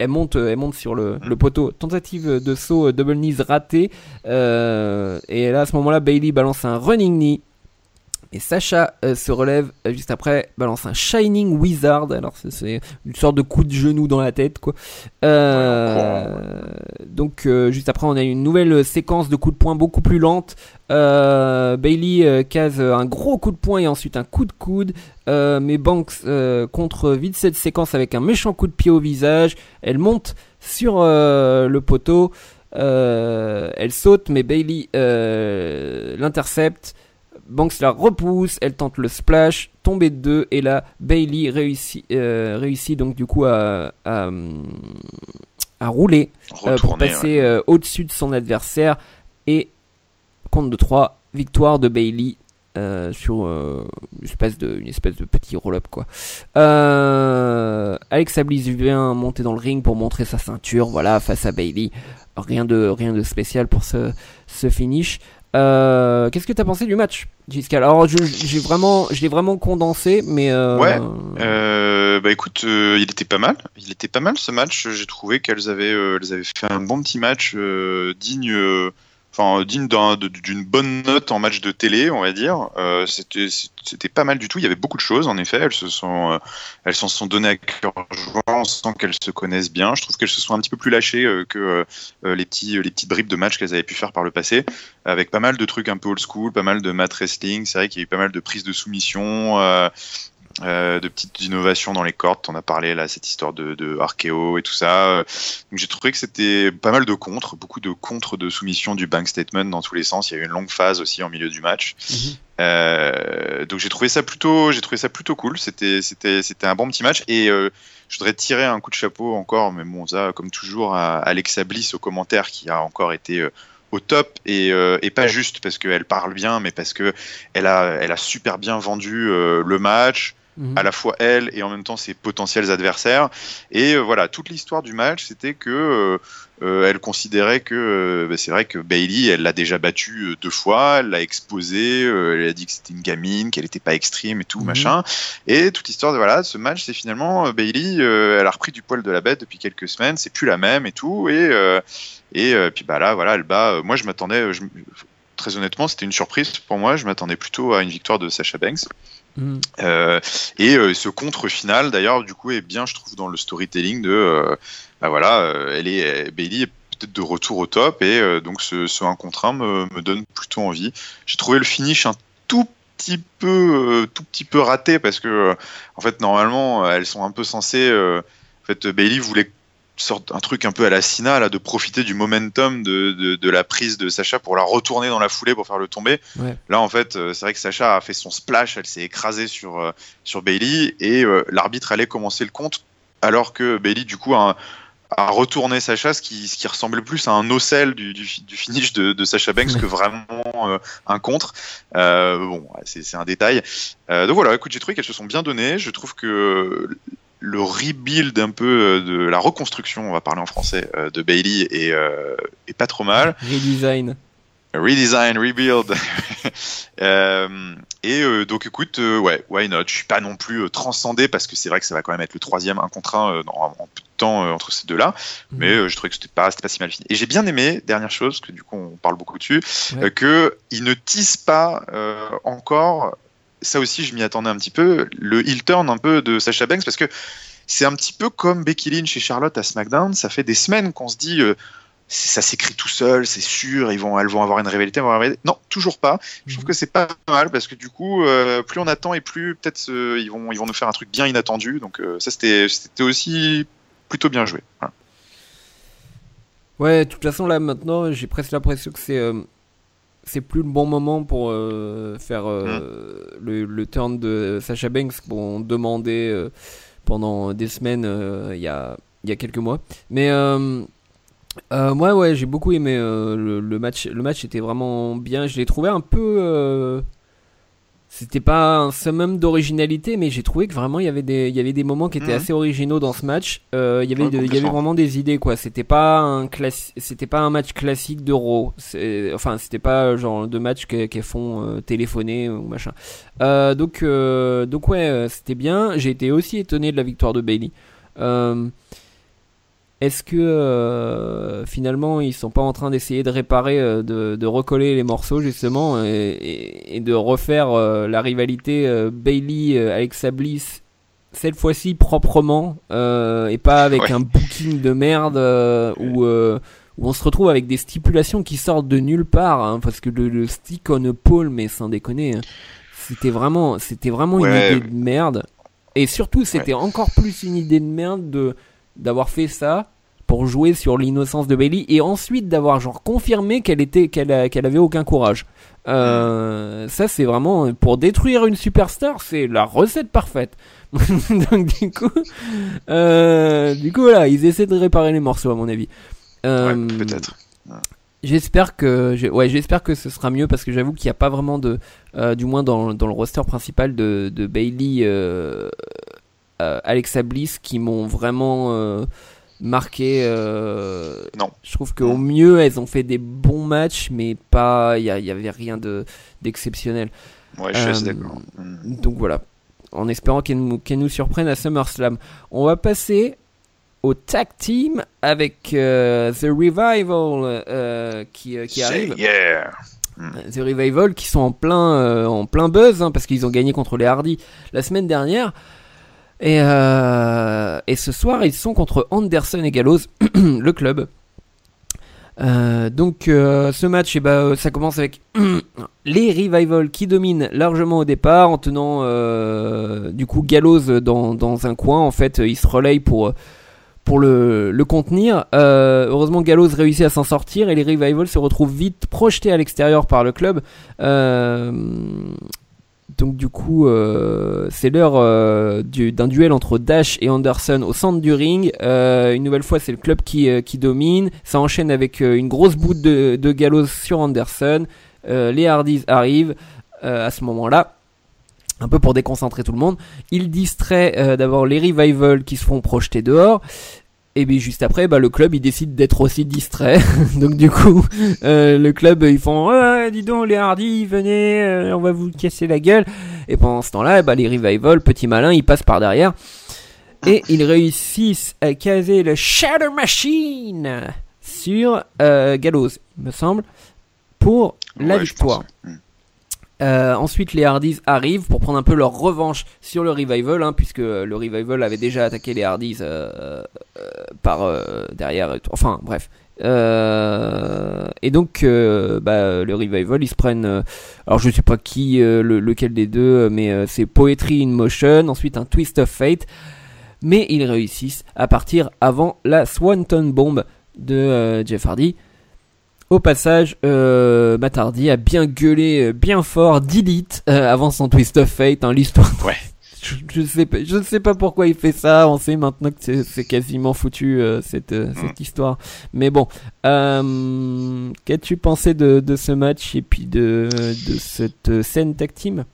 elle monte, elle monte sur le, le poteau. Tentative de saut euh, double knees ratée. Euh, et là, à ce moment-là, Bailey balance un running knee. Et Sacha euh, se relève juste après, balance un Shining Wizard. Alors c'est une sorte de coup de genou dans la tête, quoi. donc juste après, on a une nouvelle séquence de coups de poing beaucoup plus lente. Euh, Bailey euh, case un gros coup de poing et ensuite un coup de coude. Euh, mais Banks contre vite cette séquence avec un méchant coup de pied au visage. Elle monte sur le poteau. elle saute, mais Bailey l'intercepte. Banks la repousse, elle tente le splash, tomber de deux, et là Bailey réussit, réussit donc du coup à, à, rouler pour passer au-dessus de son adversaire et compte de 3, victoire de Bailey euh, sur euh, une, espèce de, une espèce de petit roll-up quoi. Euh, Alexa Bliss vient monter dans le ring pour montrer sa ceinture, voilà, face à Bailey. Rien de, rien de spécial pour ce, ce finish. Qu'est-ce que t'as pensé du match, Giscal Alors, j'ai vraiment, je l'ai vraiment condensé, mais ouais. Bah écoute, il était pas mal. Il était pas mal ce match. J'ai trouvé qu'elles avaient, avaient fait un bon petit match digne digne d'une bonne note en match de télé, on va dire. Euh, c'était pas mal du tout. Il y avait beaucoup de choses, en effet. Elles se sont, euh, elles s'en sont données à cœur joie. On qu'elles se connaissent bien. Je trouve qu'elles se sont un petit peu plus lâchées euh, que euh, les petits, les petites bribes de match qu'elles avaient pu faire par le passé, avec pas mal de trucs un peu old school, pas mal de mat wrestling. C'est vrai qu'il y a eu pas mal de prises de soumission. Euh, de petites innovations dans les cordes. On a parlé là cette histoire de, de Archeo et tout ça. Donc j'ai trouvé que c'était pas mal de contres, beaucoup de contres de soumission du bank statement dans tous les sens. Il y a eu une longue phase aussi en milieu du match. Mm -hmm. euh, donc j'ai trouvé ça plutôt, j'ai trouvé ça plutôt cool. C'était c'était c'était un bon petit match et euh, je voudrais tirer un coup de chapeau encore, mais bon ça comme toujours à Alexa Bliss au commentaire qui a encore été euh, au top et, euh, et, pas juste parce qu'elle parle bien, mais parce que elle a, elle a super bien vendu euh, le match, mmh. à la fois elle et en même temps ses potentiels adversaires. Et euh, voilà, toute l'histoire du match, c'était que elle considérait que bah, c'est vrai que Bailey, elle l'a déjà battu deux fois, elle l'a exposé, elle a dit que c'était une gamine, qu'elle n'était pas extrême et tout, mmh. machin. Et toute l'histoire de voilà, ce match, c'est finalement Bailey, elle a repris du poil de la bête depuis quelques semaines, c'est plus la même et tout. Et et euh, puis bah là, voilà, elle bat. Euh, moi, je m'attendais, je, très honnêtement, c'était une surprise pour moi. Je m'attendais plutôt à une victoire de Sacha Banks. Mmh. Euh, et euh, ce contre final, d'ailleurs, du coup, est bien, je trouve, dans le storytelling de, euh, bah voilà, elle est, Bailey est peut-être de retour au top, et donc ce, ce 1 contre 1 me, me donne plutôt envie. J'ai trouvé le finish un tout petit peu, tout petit peu raté parce que, en fait, normalement, elles sont un peu censées. en fait, Bailey voulait sorte un truc un peu à la Sina là de profiter du momentum de, de, de, la prise de Sacha pour la retourner dans la foulée pour faire le tomber ouais. là en fait c'est vrai que Sacha a fait son splash elle s'est écrasée sur euh, sur Bailey et euh, l'arbitre allait commencer le compte alors que Bailey du coup a, a retourné Sacha ce qui, ce qui ressemblait plus à un ocel du, du, du finish de, de, Sacha Banks que vraiment euh, un contre. Bon c'est un détail. Donc voilà écoute j'ai trouvé qu'elles se sont bien données. Je trouve que le rebuild un peu de la reconstruction, on va parler en français, euh, de Bailey est, euh, est pas trop mal. Redesign. Redesign, rebuild. euh, et euh, donc écoute, ouais, why not? Je suis pas non plus transcendé parce que c'est vrai que ça va quand même être le troisième un contre un en, en, peu de temps entre ces deux-là, mmh. mais je trouvais que c'était pas, pas si mal fini. Et j'ai bien aimé, dernière chose, parce que du coup on parle beaucoup dessus, ouais. que ne tissent pas encore ça aussi, je m'y attendais un petit peu, le heel turn un peu de Sacha Banks, parce que c'est un petit peu comme Becky Lynch et Charlotte à SmackDown. Ça fait des semaines qu'on se dit, euh, ça s'écrit tout seul, c'est sûr, ils vont, elles vont avoir une rivalité. Non, toujours pas. Je trouve que c'est pas mal parce que du coup, euh, plus on attend et plus peut-être euh, ils vont, ils vont nous faire un truc bien inattendu. Donc ça, c'était, c'était aussi plutôt bien joué. Voilà. Ouais, de toute façon, là maintenant, j'ai presque l'impression que c'est c'est plus le bon moment pour euh, faire euh, mmh. le, le, turn de Sacha Banks qu'on demandait euh, pendant des semaines il y, a, y a quelques mois. Mais moi, ouais, j'ai beaucoup aimé le, le, match. Le match était vraiment bien. Je l'ai trouvé un peu c'était pas un summum d'originalité, mais j'ai trouvé que vraiment il y avait des, il y avait des moments qui étaient mmh. assez originaux dans ce match. Euh, il y avait, ouais, de, il y avait vraiment des idées quoi. C'était pas un c'était pas un match classique d'Euro. Enfin, c'était pas genre de match qu'elles font euh, téléphoner ou machin. Euh, donc, euh, donc ouais, c'était bien. J'ai été aussi étonné de la victoire de Bailey. Est-ce que euh, finalement ils sont pas en train d'essayer de réparer, euh, de, de, recoller les morceaux justement et, et, et de refaire euh, la rivalité euh, Bailey-Alexa Bliss cette fois-ci proprement euh, et pas avec ouais. un booking de merde où, où on se retrouve avec des stipulations qui sortent de nulle part hein, parce que le, le, stick on a pole mais sans déconner hein, c'était vraiment c'était vraiment ouais. une idée de merde et surtout c'était ouais. encore plus une idée de merde de d'avoir fait ça pour jouer sur l'innocence de Bailey et ensuite d'avoir genre confirmé qu'elle était qu'elle qu'elle avait aucun courage. Euh, ça c'est vraiment pour détruire une superstar, c'est la recette parfaite. Donc du coup, euh, du coup voilà, ils essaient de réparer les morceaux à mon avis. Euh, ouais, peut-être. J'espère que ouais j'espère que ce sera mieux parce que j'avoue qu'il n'y a pas vraiment de euh, du moins dans, dans le roster principal de, de Bailey euh, Alexa Bliss qui m'ont vraiment marqué. euh, Non. Je trouve qu'au mieux, elles ont fait des bons matchs, mais pas. Il y, a- il y avait rien de d'exceptionnel. Ouais, je suis Euh, d'accord. Mm. Donc voilà, en espérant qu'elle nous, qu'elle nous surprenne à SummerSlam. On va passer au tag team avec euh, The Revival euh, qui, euh, arrive. Yeah. The Revival qui sont en plein, euh, en plein buzz hein, parce qu'ils ont gagné contre les Hardy la semaine dernière. Et, euh, et ce soir, ils sont contre Anderson et Gallows, le club. Euh, donc euh, ce match, eh ben, ça commence avec les Revival qui dominent largement au départ en tenant du coup Gallows dans, dans un coin. En fait, ils se relayent pour, pour le, contenir. Heureusement, Gallows réussit à s'en sortir et les Revival se retrouvent vite projetés à l'extérieur par le club. Donc du coup, euh, c'est l'heure euh, du- d'un duel entre Dash et Anderson au centre du ring. Euh, une nouvelle fois, c'est le club qui, euh, qui domine. Ça enchaîne avec euh, une grosse boute de, de sur Anderson. Euh, les Hardys arrivent à ce moment-là. Un peu pour déconcentrer tout le monde. Il distrait euh, d'abord les Revival qui se font projeter dehors. Et puis juste après, bah, le club il décide d'être aussi distrait. Donc du coup, euh, le club ils font dis donc les Hardy, venez, euh, on va vous casser la gueule. Et pendant ce temps-là, bah, les Revival, petits malins, ils passent par derrière. Et ils réussissent à caser le Shadow Machine sur euh, Gallows, il me semble, pour la Ouais, je victoire. pense, ouais. Euh, ensuite, les Hardys arrivent pour prendre un peu leur revanche sur le Revival, hein, puisque le Revival avait déjà attaqué les Hardys euh, euh, par derrière. Enfin, bref. Et donc, bah, le Revival, ils se prennent. alors, je sais pas qui, le- lequel des deux, mais c'est Poetry in Motion. Ensuite, un Twist of Fate. Mais ils réussissent à partir avant la Swanton Bomb de Jeff Hardy. Au passage, euh, Matt Hardy a bien gueulé, euh, bien fort, delete euh, avant son Twist of Fate, hein, l'histoire. Ouais. Je, je sais pas, je sais pas pourquoi il fait ça. On sait maintenant que c'est- quasiment foutu euh, cette euh, cette histoire. Mais bon, euh, qu'as-tu pensé de, de ce match et puis de de cette scène tag team?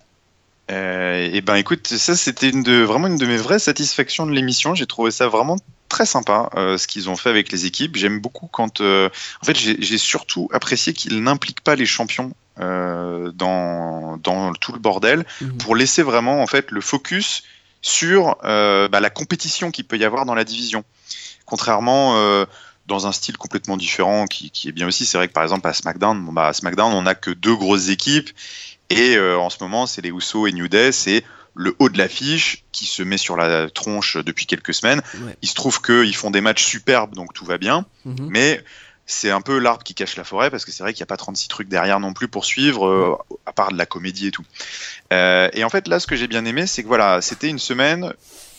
Euh, et ben écoute, ça c'était une de, vraiment une de mes vraies satisfactions de l'émission. J'ai trouvé ça vraiment très sympa euh, ce qu'ils ont fait avec les équipes. J'aime beaucoup quand, euh, en fait, j'ai surtout apprécié qu'ils n'impliquent pas les champions euh, dans dans tout le bordel Mhm. pour laisser vraiment en fait le focus sur bah, la compétition qu'il peut y avoir dans la division. Contrairement dans un style complètement différent qui, qui est bien aussi, c'est vrai que par exemple à SmackDown, bon, bah, à SmackDown on n'a que deux grosses équipes et euh, en ce moment c'est les Usos et New Day, c'est le haut de l'affiche qui se met sur la tronche depuis quelques semaines. Ouais. Il se trouve qu'ils font des matchs superbes donc tout va bien, Mhm. mais c'est un peu l'arbre qui cache la forêt parce que c'est vrai qu'il n'y a pas 36 trucs derrière non plus pour suivre, euh, à part de la comédie et tout. Euh, et en fait, là, ce que j'ai bien aimé, c'est que voilà, c'était une semaine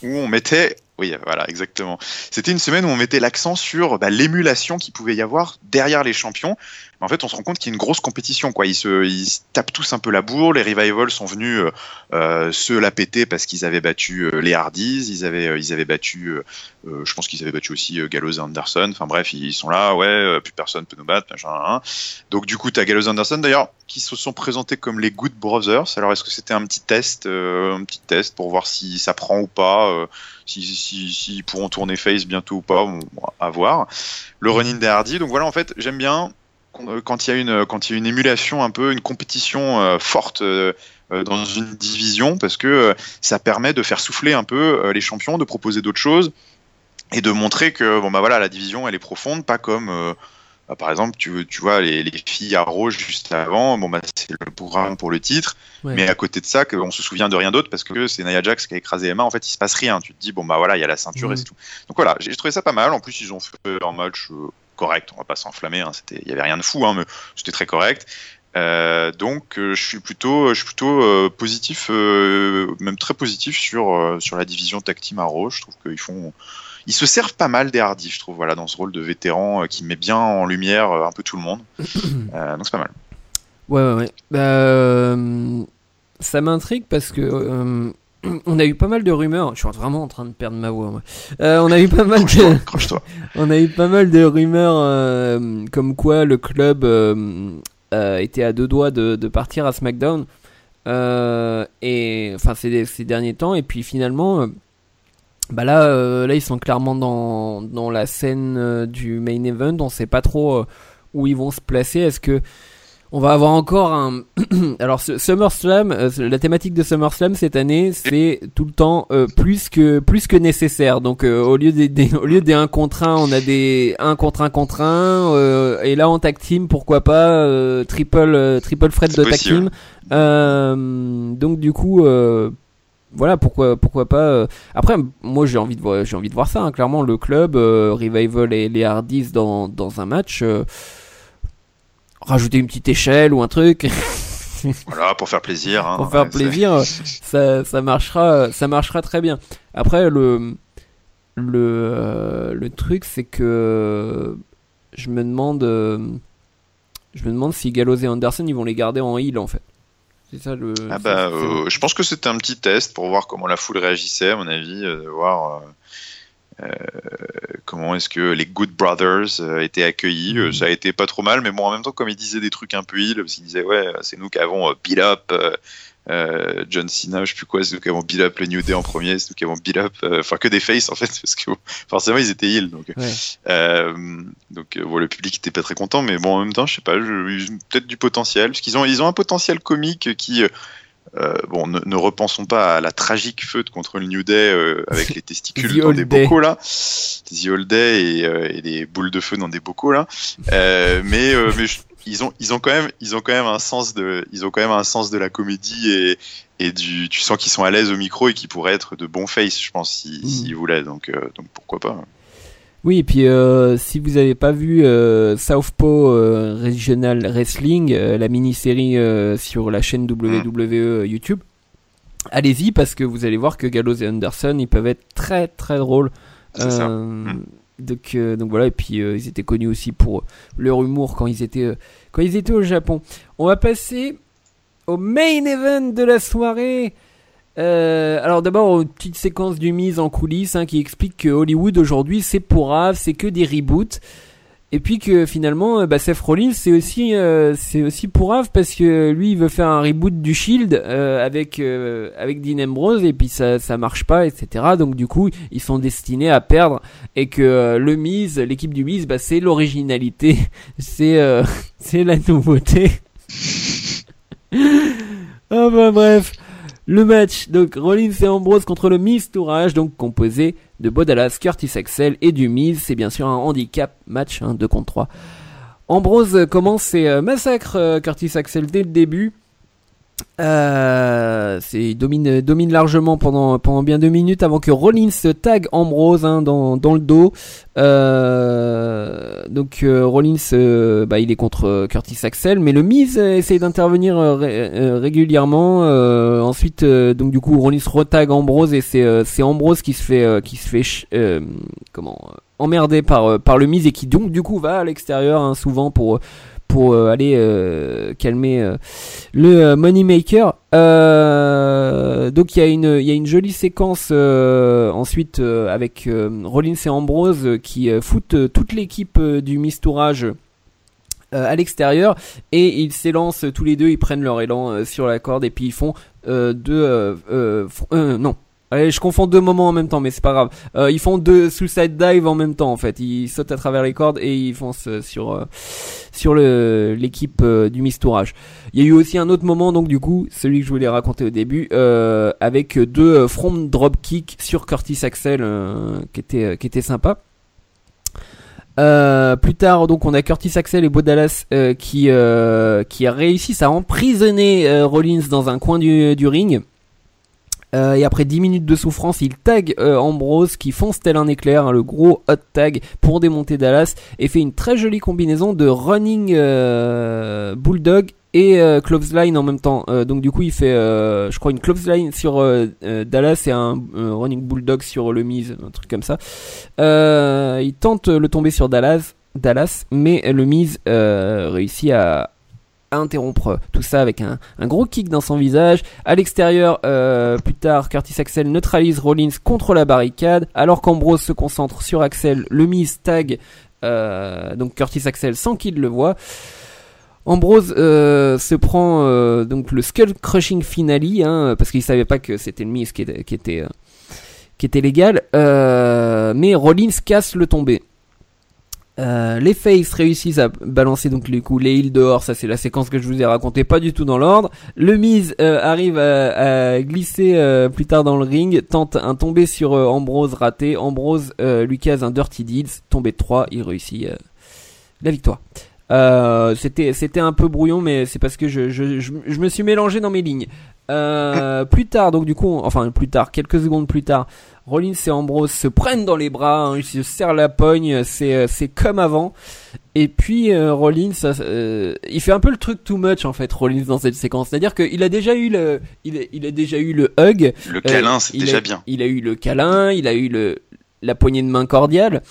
où on mettait, oui, voilà, exactement. C'était une semaine où on mettait l'accent sur bah, l'émulation qu'il pouvait y avoir derrière les champions. En fait, on se rend compte qu'il y a une grosse compétition. Ils se, ils tapent tous un peu la bourre. Les revivals sont venus euh, euh, se la péter parce qu'ils avaient battu euh, les Hardys, ils avaient, ils avaient battu, je pense qu'ils avaient battu aussi Gallows et Anderson. Enfin bref, ils sont là, ouais, plus personne peut nous battre, machin. hein. Donc du coup, t'as Gallows et Anderson d'ailleurs qui se sont présentés comme les Good Brothers. Alors est-ce que c'était un petit test, un petit test pour voir si ça prend ou pas, si, si, s'ils pourront tourner face bientôt ou pas, à voir. Le running des Hardy. Donc voilà, en fait, j'aime bien quand il y a une quand il y a une émulation un peu, une compétition euh, forte. euh, euh, dans une division parce que euh, ça permet de faire souffler un peu euh, les champions, de proposer d'autres choses et de montrer que bon bah voilà la division elle est profonde, pas comme euh, bah, par exemple tu, tu vois les, les filles à rouge juste avant, bon bah c'est le programme pour le titre, Ouais. mais à côté de ça que on se souvient de rien d'autre parce que c'est Nia Jax qui a écrasé Emma, en fait il se passe rien, tu te dis bon bah voilà il y a la ceinture et c'est tout. Donc voilà j'ai trouvé ça pas mal, en plus ils ont fait un match euh, correct, on va pas s'enflammer, hein, c'était il y avait rien de fou hein, mais c'était très correct. Euh, donc euh, je suis plutôt, je suis plutôt euh, positif, euh, même très positif sur euh, sur la division tag team Arrow. Je trouve qu'ils font, ils se servent pas mal des Hardy, je trouve, voilà, dans ce rôle de vétéran euh, qui met bien en lumière euh, un peu tout le monde. Euh, donc c'est pas mal. Ouais, ouais, ouais. Bah, euh, ça m'intrigue parce que euh, on a eu pas mal de rumeurs. Je suis vraiment en train de perdre ma voix. moi. Euh, on a eu pas mal de, on a eu pas mal de rumeurs euh, comme quoi le club euh, euh, était à deux doigts de, de partir à SmackDown. Euh, et enfin ces, ces derniers temps et puis finalement euh, bah là, là ils sont clairement dans, dans la scène du main event. On sait pas trop où ils vont se placer. Est-ce que on va avoir encore un. Alors, SummerSlam, euh, la thématique de SummerSlam cette année, c'est tout le temps euh, plus que plus que nécessaire. Donc, euh, au lieu des, au lieu des 1 contre 1, on a des 1 contre 1 contre 1. et là, en tag team, pourquoi pas triple triple threat de tag team. donc, du coup. voilà pourquoi pourquoi pas après moi j'ai envie de voir j'ai envie de voir ça hein. clairement le club revival et les Hardys dans dans un match rajouter une petite échelle ou un truc. voilà, pour faire plaisir. Hein, pour faire plaisir, ça, ça, marchera, ça marchera très bien. Après, le, le, euh, le truc, c'est que je me demande, je me demande si Gallows et Anderson, ils vont les garder en heal en fait. C'est ça le. Ah bah, euh, je pense que c'était un petit test pour voir comment la foule réagissait, à mon avis, euh, voir euh, comment est-ce que les Good Brothers euh, étaient accueillis? Euh, ça a été pas trop mal, mais bon, en même temps, comme ils disaient des trucs un peu il, parce qu'ils disaient, ouais, c'est nous qui avons beat up John Cena, je sais plus quoi, c'est nous qui avons beat up le New Day en premier, c'est nous qui avons beat up, enfin que des faces en fait, parce que forcément ils étaient heal, donc, donc bon, le public était pas très content, mais bon, en même temps, je sais pas, peut-être du potentiel, parce qu'ils ont, ils ont un potentiel comique qui euh, bon, ne, repensons pas à la tragique feute contre le New Day euh, avec les testicules dans des bocaux là, The Old Day euh, et, les boules de feu dans des bocaux là. mais mais ils ont ils ont quand même ils ont quand même un sens de ils ont quand même un sens de la comédie et et du tu sens qu'ils sont à l'aise au micro et qu'ils pourraient être de bons face, je pense, s'ils si, mmh. voulaient. Donc donc pourquoi pas. Oui, et puis euh, si vous n'avez pas vu euh, Southpaw euh, Regional Wrestling, la mini-série sur la chaîne WWE YouTube, allez-y parce que vous allez voir que Gallows et Anderson, ils peuvent être très très drôles. Mm. Donc, donc voilà, et puis ils étaient connus aussi pour leur humour quand ils étaient, quand ils étaient au Japon. On va passer au main event de la soirée. Euh, alors d'abord une petite séquence du mise en coulisses hein, qui explique que Hollywood aujourd'hui c'est pour pourrave, c'est que des reboots. Et puis que finalement, euh, bah, Seth Rollins c'est aussi euh, c'est aussi parce que lui il veut faire un reboot du Shield avec avec Dean Ambrose et puis ça ça marche pas etc. Donc du coup ils sont destinés à perdre et que le Miz, l'équipe du Miz, bah, c'est l'originalité, c'est c'est la nouveauté. ah bah bref. Le match, donc Rollins et Ambrose contre le Miz Tourage, donc composé de Bodalas, Curtis Axel et du Miz. C'est bien sûr un handicap match, 2 hein, contre 3. Ambrose commence et euh, massacre euh, Curtis Axel dès le début. Euh, c'est domine domine largement pendant pendant bien deux minutes avant que Rollins tag Ambrose hein, dans, dans le dos. Euh, donc euh, Rollins, euh, bah, il est contre Curtis Axel, mais le Miz essaye d'intervenir régulièrement. ensuite, donc du coup Rollins retag Ambrose et c'est Ambrose qui se fait qui se fait comment emmerder par par le Miz et qui donc du coup va à l'extérieur hein, souvent pour pour euh, aller euh, calmer euh, le Moneymaker. donc il y, a une, y a une jolie séquence ensuite avec Rollins et Ambrose qui foutent toute l'équipe du Mistourage. à l'extérieur et ils s'élancent tous les deux, ils prennent leur élan sur la corde et puis ils font deux non Je confonds deux moments en même temps, mais c'est pas grave. Euh, ils font deux suicide dive en même temps en fait. Ils sautent à travers les cordes et ils foncent euh, sur euh, sur le l'équipe du mistourage. Il y a eu aussi un autre moment donc du coup, celui que je voulais raconter au début, avec deux front drop kick sur Curtis Axel, qui était qui était sympa. plus tard, donc, on a Curtis Axel et Bodalas qui qui réussissent à emprisonner Rollins dans un coin du, du ring. Euh, et après 10 minutes de souffrance, il tag euh, Ambrose qui fonce tel un éclair, hein, le gros hot tag pour démonter Dallas et fait une très jolie combinaison de running euh, bulldog et clothesline en même temps. donc du coup, il fait, je crois, une clothesline sur Dallas et un running bulldog sur le Miz, un truc comme ça. il tente le tomber sur Dallas, Dallas, mais le Miz réussit à, interrompre tout ça avec un, gros kick dans son visage. À l'extérieur, euh, plus tard, Curtis Axel neutralise Rollins contre la barricade, alors qu'Ambrose se concentre sur Axel. Le mise tag euh, donc Curtis Axel sans qu'il le voit. Ambrose euh, se prend donc le skull crushing finale hein, parce qu'il savait pas que c'était le était qui était légal, mais Rollins casse le tombé. Euh, les Face réussissent à balancer donc les coups, les heals dehors, ça c'est la séquence que je vous ai raconté, pas du tout dans l'ordre. Le Miz euh, arrive à, glisser euh, plus tard dans le ring, tente un tombé sur Ambrose raté, Ambrose lui case un Dirty Deeds, tombé de 3, il réussit la victoire. c'était c'était un peu brouillon mais c'est parce que je, je, je, je, me suis mélangé dans mes lignes. plus tard donc du coup enfin plus tard quelques secondes plus tard Rollins et Ambrose se prennent dans les bras, hein, ils se serrent la pogne, c'est euh, c'est comme avant. Et puis euh, Rollins, euh, il fait un peu le truc too much en fait, Rollins dans cette séquence. C'est-à-dire qu'il a déjà eu le, il a, il a déjà eu le hug. Le câlin, c'est déjà bien. Il a eu le câlin, il a eu le la poignée de main cordiale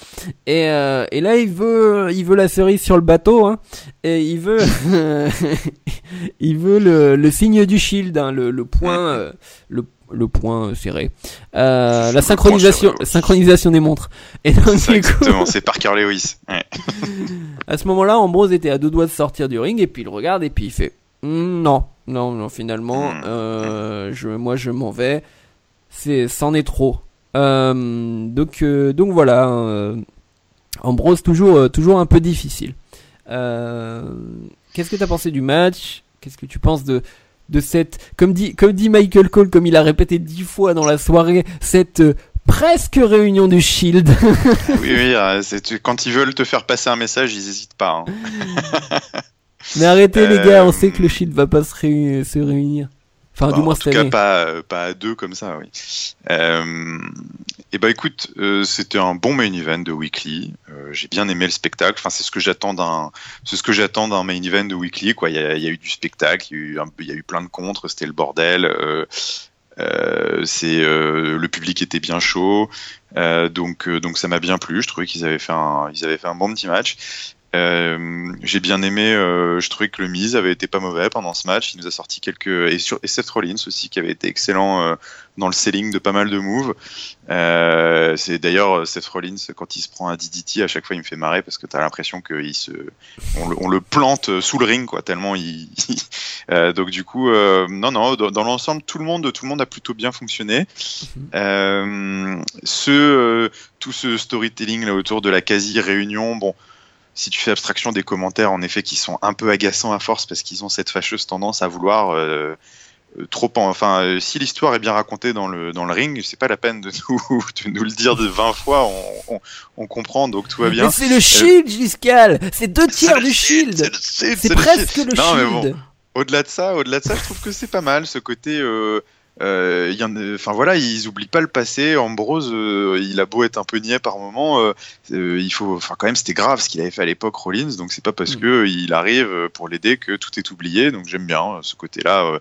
et, et là il veut il veut la cerise sur le bateau hein, et il veut il veut le, le signe du shield hein, le, le point le le point serré. Euh, la synchronisation, synchronisation des montres. Et donc, exactement, c'est Parker Lewis. à ce moment-là, Ambrose était à deux doigts de sortir du ring et puis il regarde et puis il fait hmm, non, non, non, finalement, hmm. euh, je, moi je m'en vais. C'est, c'en est trop. Euh, donc, donc voilà. Ambrose toujours, toujours un peu difficile. Qu'est-ce que tu as pensé du match? Qu'est-ce que tu penses de de cette, comme dit, comme dit Michael Cole, comme il a répété dix fois dans la soirée, cette euh, presque réunion du Shield. oui, oui, euh, quand ils veulent te faire passer un message, ils hésitent pas. Hein. Mais arrêtez les gars, on sait que le Shield va pas se, se réunir. Enfin, du moins en tout cas, pas, pas à deux comme ça, oui. Euh, et bah écoute, euh, c'était un bon main event de Weekly. Euh, j'ai bien aimé le spectacle. Enfin, c'est ce que j'attends d'un, c'est ce que j'attends d'un main event de Weekly. Quoi, il y a, y a, eu du spectacle, il y a eu, il y a eu plein de contres, c'était le bordel. Euh, euh c'est le public était bien chaud, donc donc ça m'a bien plu. Je trouvais qu'ils avaient fait un ils avaient fait un bon petit match. Euh, j'ai bien aimé, euh, je trouvais que le Miz avait été pas mauvais pendant ce match. Il nous a sorti quelques et, sur, et Seth Rollins aussi qui avait été excellent euh, dans le selling de pas mal de moves. c'est d'ailleurs Seth Rollins quand il se prend un DDT à chaque fois il me fait marrer parce que t'as l'impression qu'il se, on le, on le, plante sous le ring quoi tellement il. donc du coup non non dans, l'ensemble tout le monde tout le monde a plutôt bien fonctionné. Mhm. ce tout ce storytelling là autour de la quasi réunion bon si tu fais abstraction des commentaires, en effet, qui sont un peu agaçants à force parce qu'ils ont cette fâcheuse tendance à vouloir euh, euh, trop. Enfin, euh, si l'histoire est bien racontée dans le, dans le ring, c'est pas la peine de nous, de nous le dire de 20 fois, on, on, comprend, donc tout va bien. Mais c'est le shield, Giscal C'est deux tiers du shield C'est presque le, non, shield mais bon, Au-delà de ça, au-delà de ça, je trouve que c'est pas mal ce côté. Euh, y en, enfin voilà, ils oublient pas le passé. Ambrose, euh, il a beau être un peu niais par moment, euh, euh, il faut, enfin quand même, c'était grave ce qu'il avait fait à l'époque Rollins. Donc c'est pas parce mm. que il arrive pour l'aider que tout est oublié. Donc j'aime bien ce côté-là.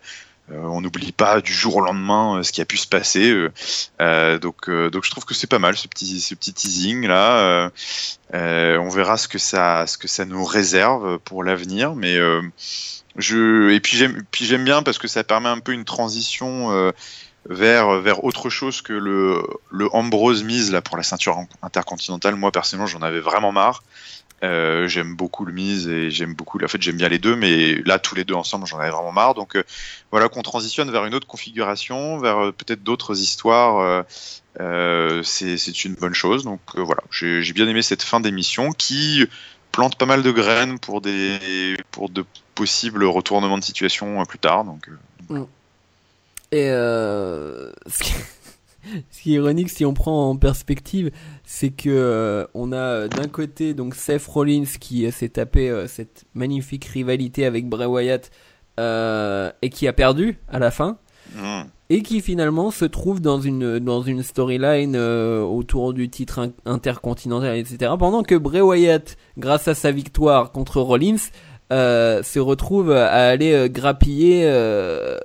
on n'oublie pas du jour au lendemain ce qui a pu se passer. donc, donc je trouve que c'est pas mal ce petit, ce petit teasing là. on verra ce que ça, ce que ça nous réserve pour l'avenir, mais et puis j'aime bien parce que ça permet un peu une transition euh, vers vers autre chose que le le Ambrose mise là pour la ceinture intercontinentale. Moi personnellement, j'en avais vraiment marre. Euh, j'aime beaucoup le mise et j'aime beaucoup. En fait, j'aime bien les deux, mais là, tous les deux ensemble, j'en avais vraiment marre. Donc, euh, voilà qu'on transitionne vers une autre configuration, vers peut-être d'autres histoires. c'est une bonne chose. Donc, voilà, j'ai bien aimé cette fin d'émission qui plante pas mal de graines pour des pour de possibles retournements de situation euh, plus tard. Donc, euh, mm. Et euh, ce, qui... est ironique si on prend en perspective, c'est que on a d'un côté donc Seth Rollins qui s'est tapé cette magnifique rivalité avec Bray Wyatt et qui a perdu à la fin. Mm. Et qui finalement se trouve dans une dans une storyline autour du titre intercontinental, etc. Pendant que Bray Wyatt, grâce à sa victoire contre Rollins, euh, se retrouve à aller euh, grappiller euh,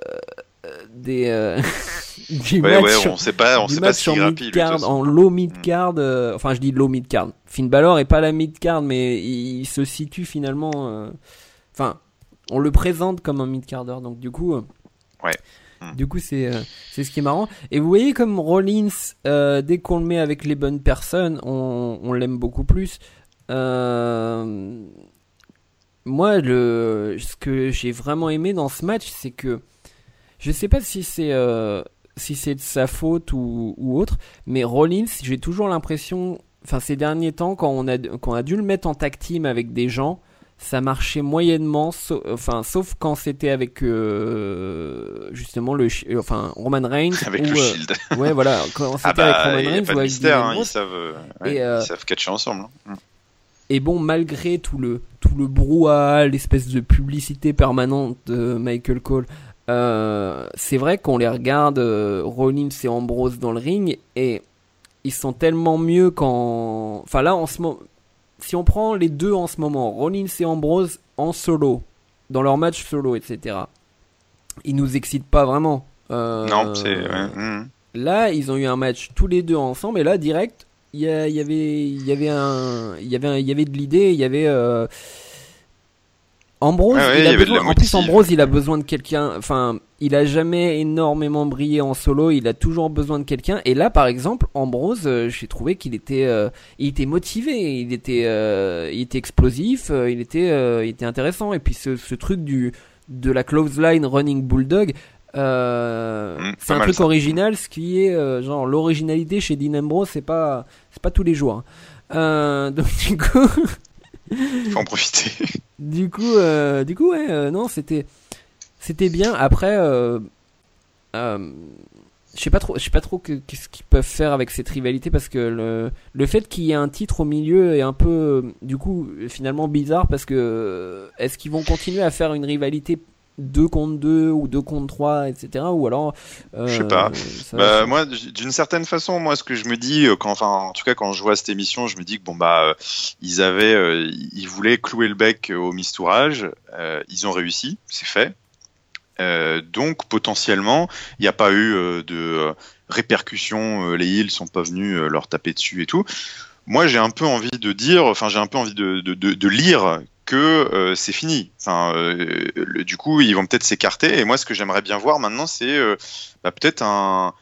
des du ouais, ouais, on sait pas on sait pas si grappille en low mid mm. card enfin je dis low mid card Finn Balor est pas la mid card mais il, se situe finalement enfin on le présente comme un mid carder donc du coup ouais mm. Du coup c'est c'est ce qui est marrant. Et vous voyez comme Rollins dès qu'on le met avec les bonnes personnes on, on l'aime beaucoup plus. Euh, moi, le, ce que j'ai vraiment aimé dans ce match, c'est que je sais pas si c'est euh, si c'est de sa faute ou, ou autre, mais Rollins, j'ai toujours l'impression, enfin ces derniers temps, quand on a, quand on a dû le mettre en tag team avec des gens, ça marchait moyennement, enfin sauf quand c'était avec euh, justement le, enfin Roman Reigns avec le euh, Shield. ouais voilà, quand ah c'était avec bah, Roman Reigns ou avec mystère, hein, ils savent, euh, ouais, ils savent catcher ensemble. Hein. Et bon, malgré tout le tout le brouhaha, l'espèce de publicité permanente de Michael Cole, euh, c'est vrai qu'on les regarde euh, Rollins et Ambrose dans le ring et ils sont tellement mieux quand. Enfin là, en ce moment, si on prend les deux en ce moment, Rollins et Ambrose en solo, dans leur match solo, etc. Ils nous excitent pas vraiment. Euh, non, c'est. Hmm. Là, ils ont eu un match tous les deux ensemble et là, direct, il y, avait, il y avait un, il y avait, il y avait de l'idée, il y avait. Euh, Ambrose, il a besoin, en plus Ambrose, il a besoin de quelqu'un. Enfin, il a jamais énormément brillé en solo. Il a toujours besoin de quelqu'un. Et là, par exemple, Ambrose, euh, j'ai trouvé qu'il était, euh, il était motivé, il était, il était explosif, il était, il était intéressant. Et puis ce, ce truc du de la close line running bulldog, euh, mmh, c'est un truc original, ce qui est euh, genre l'originalité chez Dean Ambrose, c'est pas c'est pas tous les jours. Hein. Euh, donc du coup, faut en profiter. du coup, du coup, ouais, non, c'était c'était bien. Après, je sais pas trop, je sais pas trop qu'est-ce qu'ils peuvent faire avec cette rivalité parce que le le fait qu'il y ait un titre au milieu est un peu, du coup, finalement bizarre parce que est-ce qu'ils vont continuer à faire une rivalité 2 contre 2 ou 2 contre 3, etc. Ou alors. Euh, je sais pas. Bah, moi, d'une certaine façon, moi, ce que je me dis, euh, quand, enfin, en tout cas, quand je vois cette émission, je me dis que bon, bah, euh, ils avaient, euh, ils voulaient clouer le bec au mistourage. ils ont réussi, c'est fait. Donc, potentiellement, il n'y a pas eu de répercussions. les îles sont pas venus leur taper dessus et tout moi j'ai un peu envie de dire, enfin j'ai un peu envie de, lire que euh, c'est fini. Enfin, euh, du coup, ils vont peut-être s'écarter. Et moi, ce que j'aimerais bien voir maintenant, c'est euh, bah, peut-être un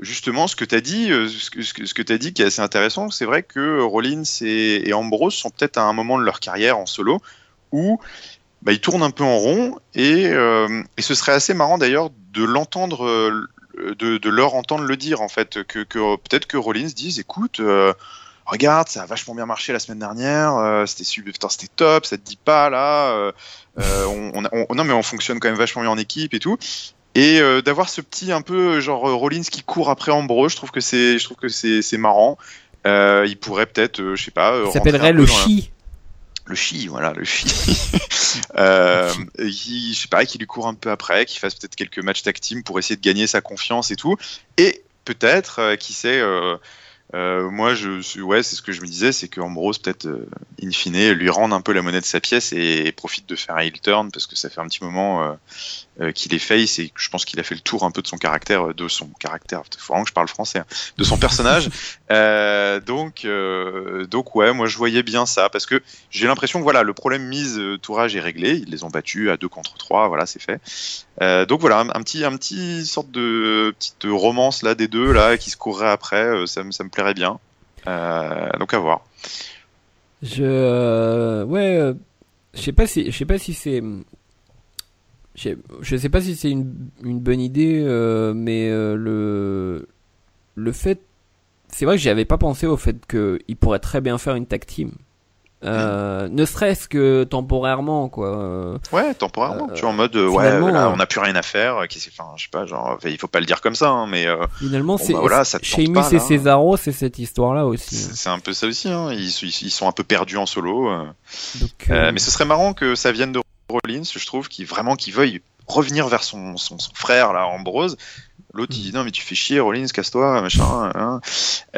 justement ce que tu as dit, ce que tu as dit qui est assez intéressant, c'est vrai que Rollins et, Ambrose sont peut-être à un moment de leur carrière en solo où bah, ils tournent un peu en rond et, et ce serait assez marrant d'ailleurs de l'entendre, de, de, leur entendre le dire en fait, que, que peut-être que Rollins dise écoute, regarde, ça a vachement bien marché la semaine dernière, euh, c'était c'était top, ça te dit pas là, euh, euh, on, non mais on fonctionne quand même vachement bien en équipe et tout. Et d'avoir ce petit un peu genre Rollins qui court après Ambrose, je trouve que c'est, je trouve que c'est, marrant. il pourrait peut-être, je sais pas. Ça s'appellerait le chi. Le chi, voilà, le chi. euh, je sais pas, qu'il lui court un peu après, qu'il fasse peut-être quelques matchs tag team pour essayer de gagner sa confiance et tout. Et peut-être, qui sait, euh, moi, je, ouais, c'est ce que je me disais, c'est qu'Ambrose, peut-être, euh, in fine, lui rende un peu la monnaie de sa pièce et, profite de faire un heel turn parce que ça fait un petit moment euh, euh, qu'il est face et je pense qu'il a fait le tour un peu de son caractère, de son caractère, il faut vraiment que je parle français, hein, de son personnage. donc, donc, ouais, moi, je voyais bien ça parce que j'ai l'impression que voilà, le problème mise tourage est réglé, ils les ont battus à deux contre trois, voilà, c'est fait. donc voilà, un, petit, un petit sorte de petite romance là des deux là qui se courrait après, ça, ça me plairait bien. Euh, donc à voir. Je euh, ouais, euh, je sais pas si je sais pas si c'est je sais pas si c'est une, une, bonne idée, mais le le fait, c'est vrai que j'y avais pas pensé au fait qu'il pourrait très bien faire une tag team. Euh, ne serait-ce que temporairement quoi. Ouais, temporairement. tu vois en mode ouais, là, on n'a plus rien à faire. Enfin, je sais pas, genre, il faut pas le dire comme ça, hein, mais finalement c'est bah, voilà, Sheamus et Cesaro, c'est cette histoire-là aussi. C'est un peu ça aussi. Hein. Ils, ils, sont un peu perdus en solo. Donc, mais ce serait marrant que ça vienne de Rollins, je trouve, qui vraiment qui veuille revenir vers son, son, son frère là, Ambrose, L'autre il dit non mais tu fais chier Rollins, casse-toi, machin. Hein.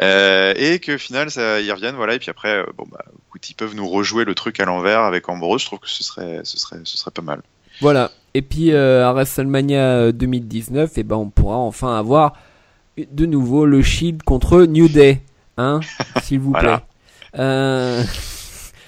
Euh, et que au final ça, ils reviennent voilà et puis après euh, bon bah écoute ils peuvent nous rejouer le truc à l'envers avec Ambrose. Je trouve que ce serait ce serait ce serait pas mal. Voilà. Et puis euh, à WrestleMania 2019 et ben on pourra enfin avoir de nouveau le Shield contre New Day, hein, s'il vous plaît. Euh...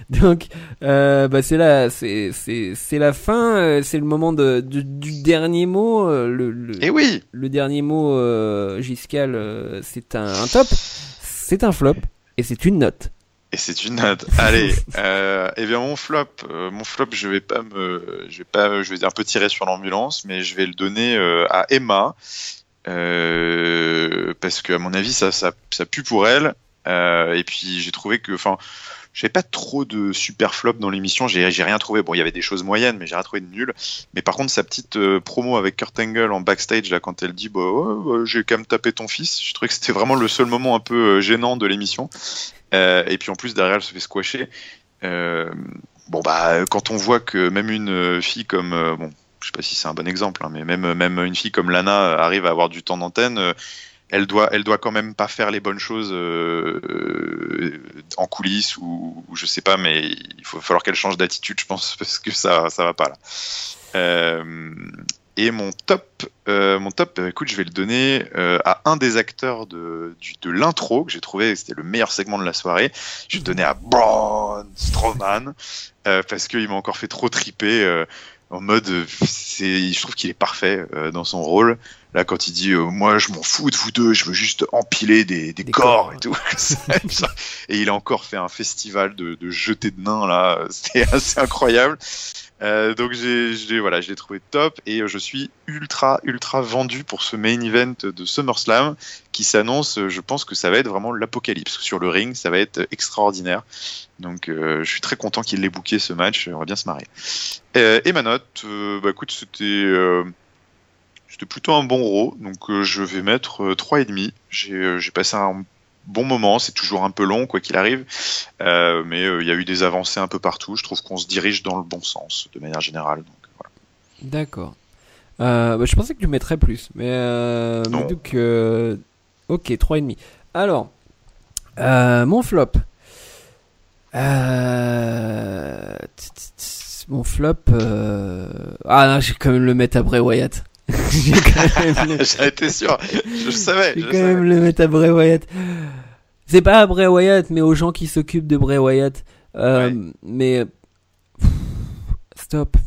Donc, euh, bah c'est là, c'est c'est la fin, euh, c'est le moment de, du dernier mot. Euh, le, le, Et eh oui. Le dernier mot, euh, Giscal, euh, c'est un, un, top, c'est un flop et c'est une note. Et c'est une note. Allez, euh, eh bien mon flop, mon flop, je vais pas me, je vais pas, je vais un peu tirer sur l'ambulance, mais je vais le donner à Emma parce que à mon avis ça, ça, ça pue pour elle. et puis j'ai trouvé que, enfin, j'avais pas trop de super flop dans l'émission. J'ai, rien trouvé. Bon, il y avait des choses moyennes, mais j'ai rien trouvé de nul. Mais par contre, sa petite promo avec Kurt Angle en backstage là, quand elle dit bah, ouais, j'ai quand même tapé ton fils, je trouvais que c'était vraiment le seul moment un peu gênant de l'émission. et puis en plus derrière, elle se fait squasher. bon bah, quand on voit que même une fille comme bon, je sais pas si c'est un bon exemple, hein, mais même, même une fille comme Lana arrive à avoir du temps d'antenne, euh, elle doit, elle doit quand même pas faire les bonnes choses euh, euh, en coulisses ou, je sais pas, mais il faut falloir qu'elle change d'attitude, je pense, parce que ça, ça va pas là. et mon top, mon top, écoute, je vais le donner à un des acteurs de, de l'intro que j'ai trouvé, c'était le meilleur segment de la soirée. Je vais le donner à Braun Strowman parce qu'il m'a encore fait trop triper en mode je trouve qu'il est parfait euh, dans son rôle là quand il dit euh, moi je m'en fous de vous deux je veux juste empiler des, des, corps, et tout. et il a encore fait un festival de, de jetés de nains là. C'était assez incroyable. Euh, donc j'ai voilà je l'ai trouvé top. Et je suis ultra ultra vendu pour ce main event de SummerSlam qui s'annonce je pense que ça va être vraiment l'apocalypse. Sur le ring ça va être extraordinaire. Donc euh, je suis très content qu'il ait booké ce match, on va bien se marrer. Euh, et ma note, euh, bah écoute, c'était c'était plutôt un bon row, donc je vais mettre 3,5. J'ai j'ai passé un bon moment, c'est toujours un peu long quoi qu'il arrive, mais il y a eu des avancées un peu partout, je trouve qu'on se dirige dans le bon sens de manière générale. Voilà. D'accord. Bah, je pensais que tu mettrais plus, mais, mais donc ok 3,5. Alors, mon flop. Euh... Mon flop. Euh... Ah non, j'ai quand même le mettre Bray Wyatt. j'ai quand même. sûr. Je savais. J'ai quand même le mettre à Bray Wyatt. C'est pas à Bray Wyatt, mais aux gens qui s'occupent de Bray Wyatt. Euh, Mais. Stop.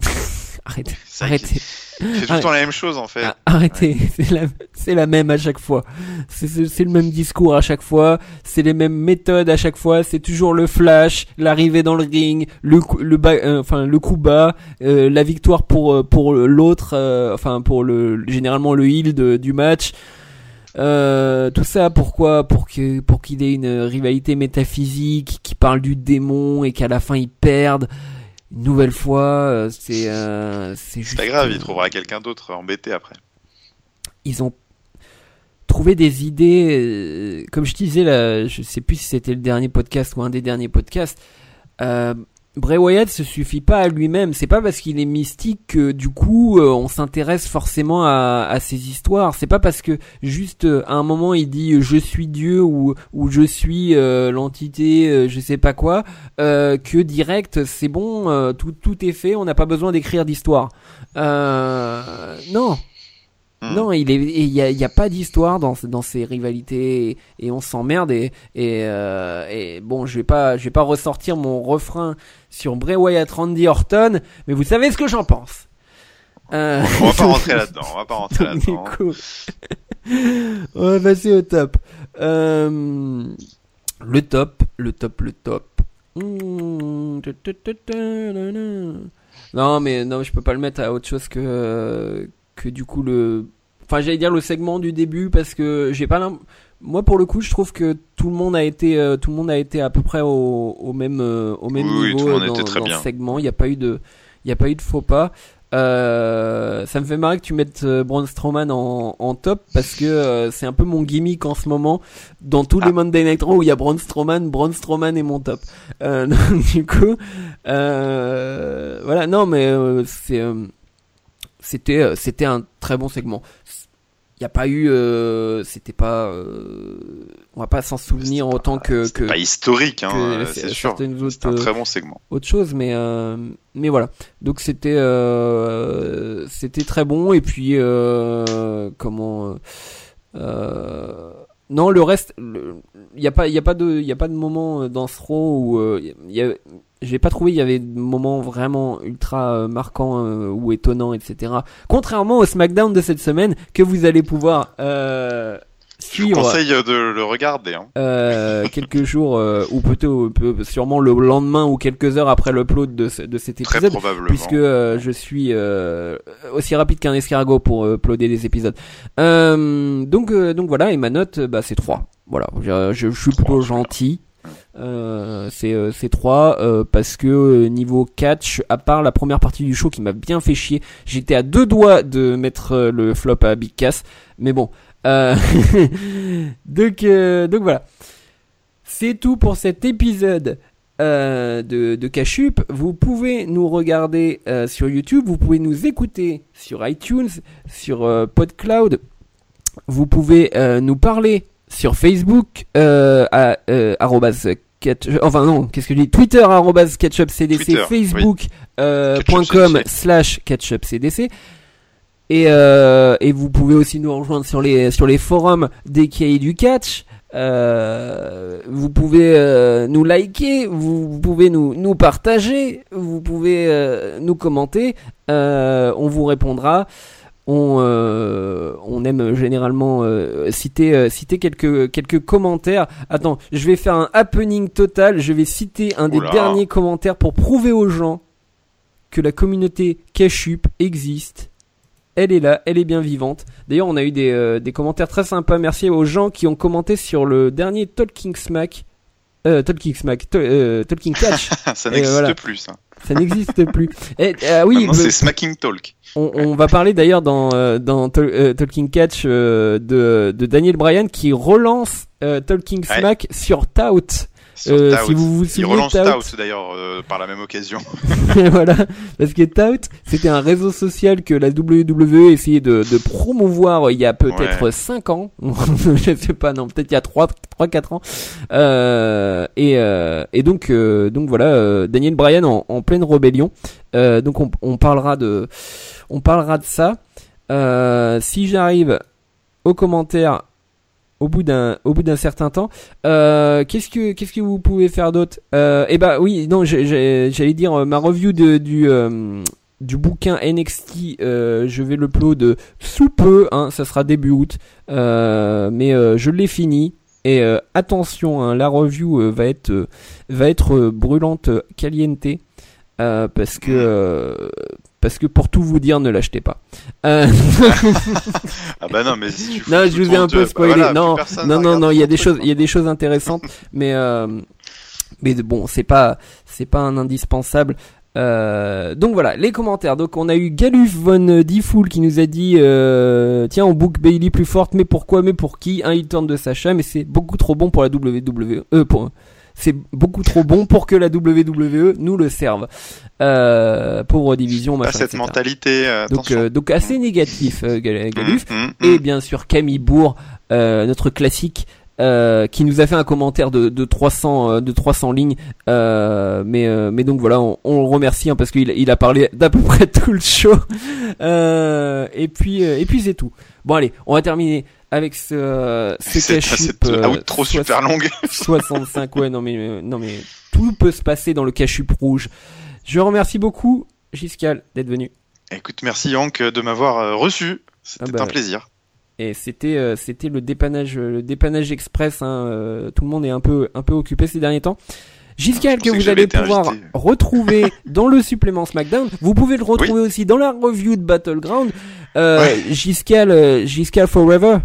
Arrêtez. Arrêtez. C'est tout le temps la même chose en fait. Ah, arrêtez, c'est la, même à chaque fois. C'est le même discours à chaque fois, c'est les mêmes méthodes à chaque fois, c'est toujours le flash, l'arrivée dans le ring, le le euh, enfin le coup bas, euh, la victoire pour euh, pour l'autre, enfin pour le généralement le heal du match. tout ça pourquoi pour que pour qu'il ait une rivalité métaphysique qui parle du démon et qu'à la fin ils perdent une nouvelle fois, euh, c'est euh, c'est juste. pas grave, il trouvera quelqu'un d'autre embêté après. Ils ont trouvé des idées, euh, comme je disais là, je sais plus si c'était le dernier podcast ou un des derniers podcasts. Euh, Bray Wyatt se suffit pas à lui-même. C'est pas parce qu'il est mystique que du coup euh, on s'intéresse forcément à, à ses histoires. C'est pas parce que juste euh, à un moment il dit euh, je suis Dieu ou ou je suis l'entité je sais pas quoi que direct c'est bon tout tout est fait. On n'a pas besoin d'écrire d'histoire. non, Hmm. Non, il il y a, y a, pas d'histoire dans dans ces rivalités et, on s'emmerde et et, euh, et, bon, je vais pas je vais pas ressortir mon refrain sur Bray Wyatt, Randy Orton, mais vous savez ce que j'en pense. Euh... On va pas rentrer là-dedans. On va pas rentrer là-dedans. on va passer au top. Euh... Le top, le top, le top. Non, mais non, je peux pas le mettre à autre chose que que du coup le enfin j'allais dire le segment du début parce que j'ai pas moi pour le coup je trouve que tout le monde a été euh, tout le monde a été à peu près au, au même euh, au même niveau dans, dans ce segment il n'y a pas eu de il y a pas eu de faux pas euh, ça me fait marrer que tu mettes euh, Braun Strowman en, en top parce que c'est un peu mon gimmick en ce moment dans tous les ah. Monday Night Raw où il y a Braun Strowman, Braun Strowman est mon top. du coup, voilà, non mais c'est c'était euh, c'était un très bon segment. Il n'y a pas eu, euh, c'était pas, euh, on va pas s'en souvenir autant que, que pas historique, hein, c'est sûr. Un très bon segment. Autre chose, mais mais voilà. Donc c'était c'était très bon et puis comment non, le reste, il n'y a pas, il y a pas de, il y a pas de moment dans ce row où il y a, j'ai pas trouvé il y avait des moments vraiment ultra euh, marquants euh, ou étonnants etc contrairement au SmackDown de cette semaine que vous allez pouvoir euh, Je vous suivre conseille de le regarder. Hein. euh, quelques jours euh, ou plutôt peu- sûrement le lendemain ou quelques heures après l'upload de, ce- de cet Très épisode probablement. puisque euh, je suis euh, aussi rapide qu'un escargot pour euh, uploader des épisodes. Euh, donc euh, donc voilà et ma note euh, bah c'est 3. Voilà, je, je, je suis plutôt gentil. Euh, c'est euh, c'est 3 euh, parce que euh, niveau catch à part la première partie du show qui m'a bien fait chier j'étais à deux doigts de mettre le flop à Big Cass mais bon donc donc voilà c'est tout pour cet épisode de, Cachup. Vous pouvez nous regarder sur YouTube, vous pouvez nous écouter sur iTunes, sur PodCloud. Vous pouvez nous parler sur Facebook, euh, à euh, enfin non, qu'est-ce que je dis? Twitter arrobase catchupcdc, Twitter, Facebook euh, slash catchupcdc. Et, euh, et vous pouvez aussi nous rejoindre sur les sur les forums des cahiers du catch. Euh, vous pouvez euh, nous liker, vous, vous pouvez nous, nous partager, vous pouvez euh, nous commenter. Euh, on vous répondra. On, euh, on aime généralement euh, citer, euh, citer quelques, quelques commentaires. Attends, je vais faire un happening total. Je vais citer un des Oula. derniers commentaires pour prouver aux gens que la communauté Cashup existe. Elle est là, elle est bien vivante. D'ailleurs, on a eu des, euh, des commentaires très sympas. Merci aux gens qui ont commenté sur le dernier Talking Smack. Euh, Talking Smack, to- euh, Talking Catch. ça n'existe voilà. plus. Ça. Ça n'existe plus. Et, oui, Maintenant, euh, c'est Smacking Talk. on, on va parler d'ailleurs dans, euh, dans euh, Talking Catch euh, de, de Daniel Bryan qui relance euh, Talking Ouais. Smack sur Tout. Euh, si vous vous Il souvenez relance Tout, d'ailleurs euh, par la même occasion. voilà, parce que Tout, c'était un réseau social que la WWE essayait de, de promouvoir il y a peut-être Ouais. 5 ans, je sais pas, non, peut-être il y a 3 3 4 ans. Euh, et, et donc donc voilà, Daniel Bryan en, en pleine rébellion. Donc on, on parlera de on parlera de ça. Si j'arrive aux commentaires au bout d'un au bout d'un certain temps euh, qu'est-ce que qu'est-ce que vous pouvez faire d'autre? Euh, Eh ben oui, non, j'allais dire euh, ma review de, du euh, du bouquin NXT. euh, je vais le sous peu, hein, ça sera début août, mais je l'ai fini. Et attention, hein, la review va être va être brûlante, caliente, parce que parce que pour tout vous dire, ne l'achetez pas. Euh, Ah bah non, mais si tu non, je vous ai un peu spoilé. bah voilà, non, non, non, non, il y a des choses, quoi. il y a des choses intéressantes, mais euh, mais bon, c'est pas c'est pas un indispensable. Euh, donc voilà, les commentaires. Donc on a eu Galuf von Diffoul qui nous a dit euh, tiens on book Bailey plus forte, mais pourquoi, mais pour qui? Un heel turn de Sacha, mais c'est beaucoup trop bon pour la WWE. Euh, pour c'est beaucoup trop bon pour que la WWE nous le serve. Euh, pauvre division, Pas machin, cette etc. mentalité. euh, Donc, euh, donc assez négatif, Gal- Galuf. Mm, mm, Et mm. bien sûr Camille Bourg, notre classique, euh, qui nous a fait un commentaire de, de 300 euh, de 300 lignes. Euh, mais euh, mais donc voilà, on, on le remercie hein, parce qu'il il a parlé d'à peu près tout le show. Et puis et puis c'est tout. Bon allez, on va terminer avec ce ce C'est cache cette outro super longue. 65 ouais non mais euh, non mais tout peut se passer dans le cachup rouge. Je remercie beaucoup Giscal d'être venu. Écoute, merci Hank de m'avoir euh, reçu. C'était Ah bah, un plaisir. Et c'était euh, c'était le dépannage euh, le dépannage express. Hein, euh, tout le monde est un peu un peu occupé ces derniers temps. Giscal Je que vous allez pouvoir invité. retrouver dans le supplément SmackDown. Vous pouvez le retrouver aussi dans la review de Battleground. Euh, Ouais. Giscal euh, Giscal Forever,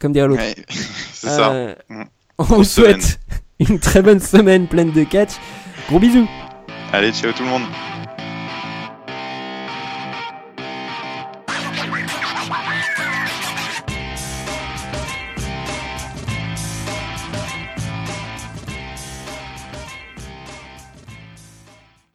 comme dirait l'autre. Ouais, c'est ça. Euh, Mm. On vous Bonne souhaite une très bonne semaine pleine de catch. Gros bisous. Allez, ciao tout le monde.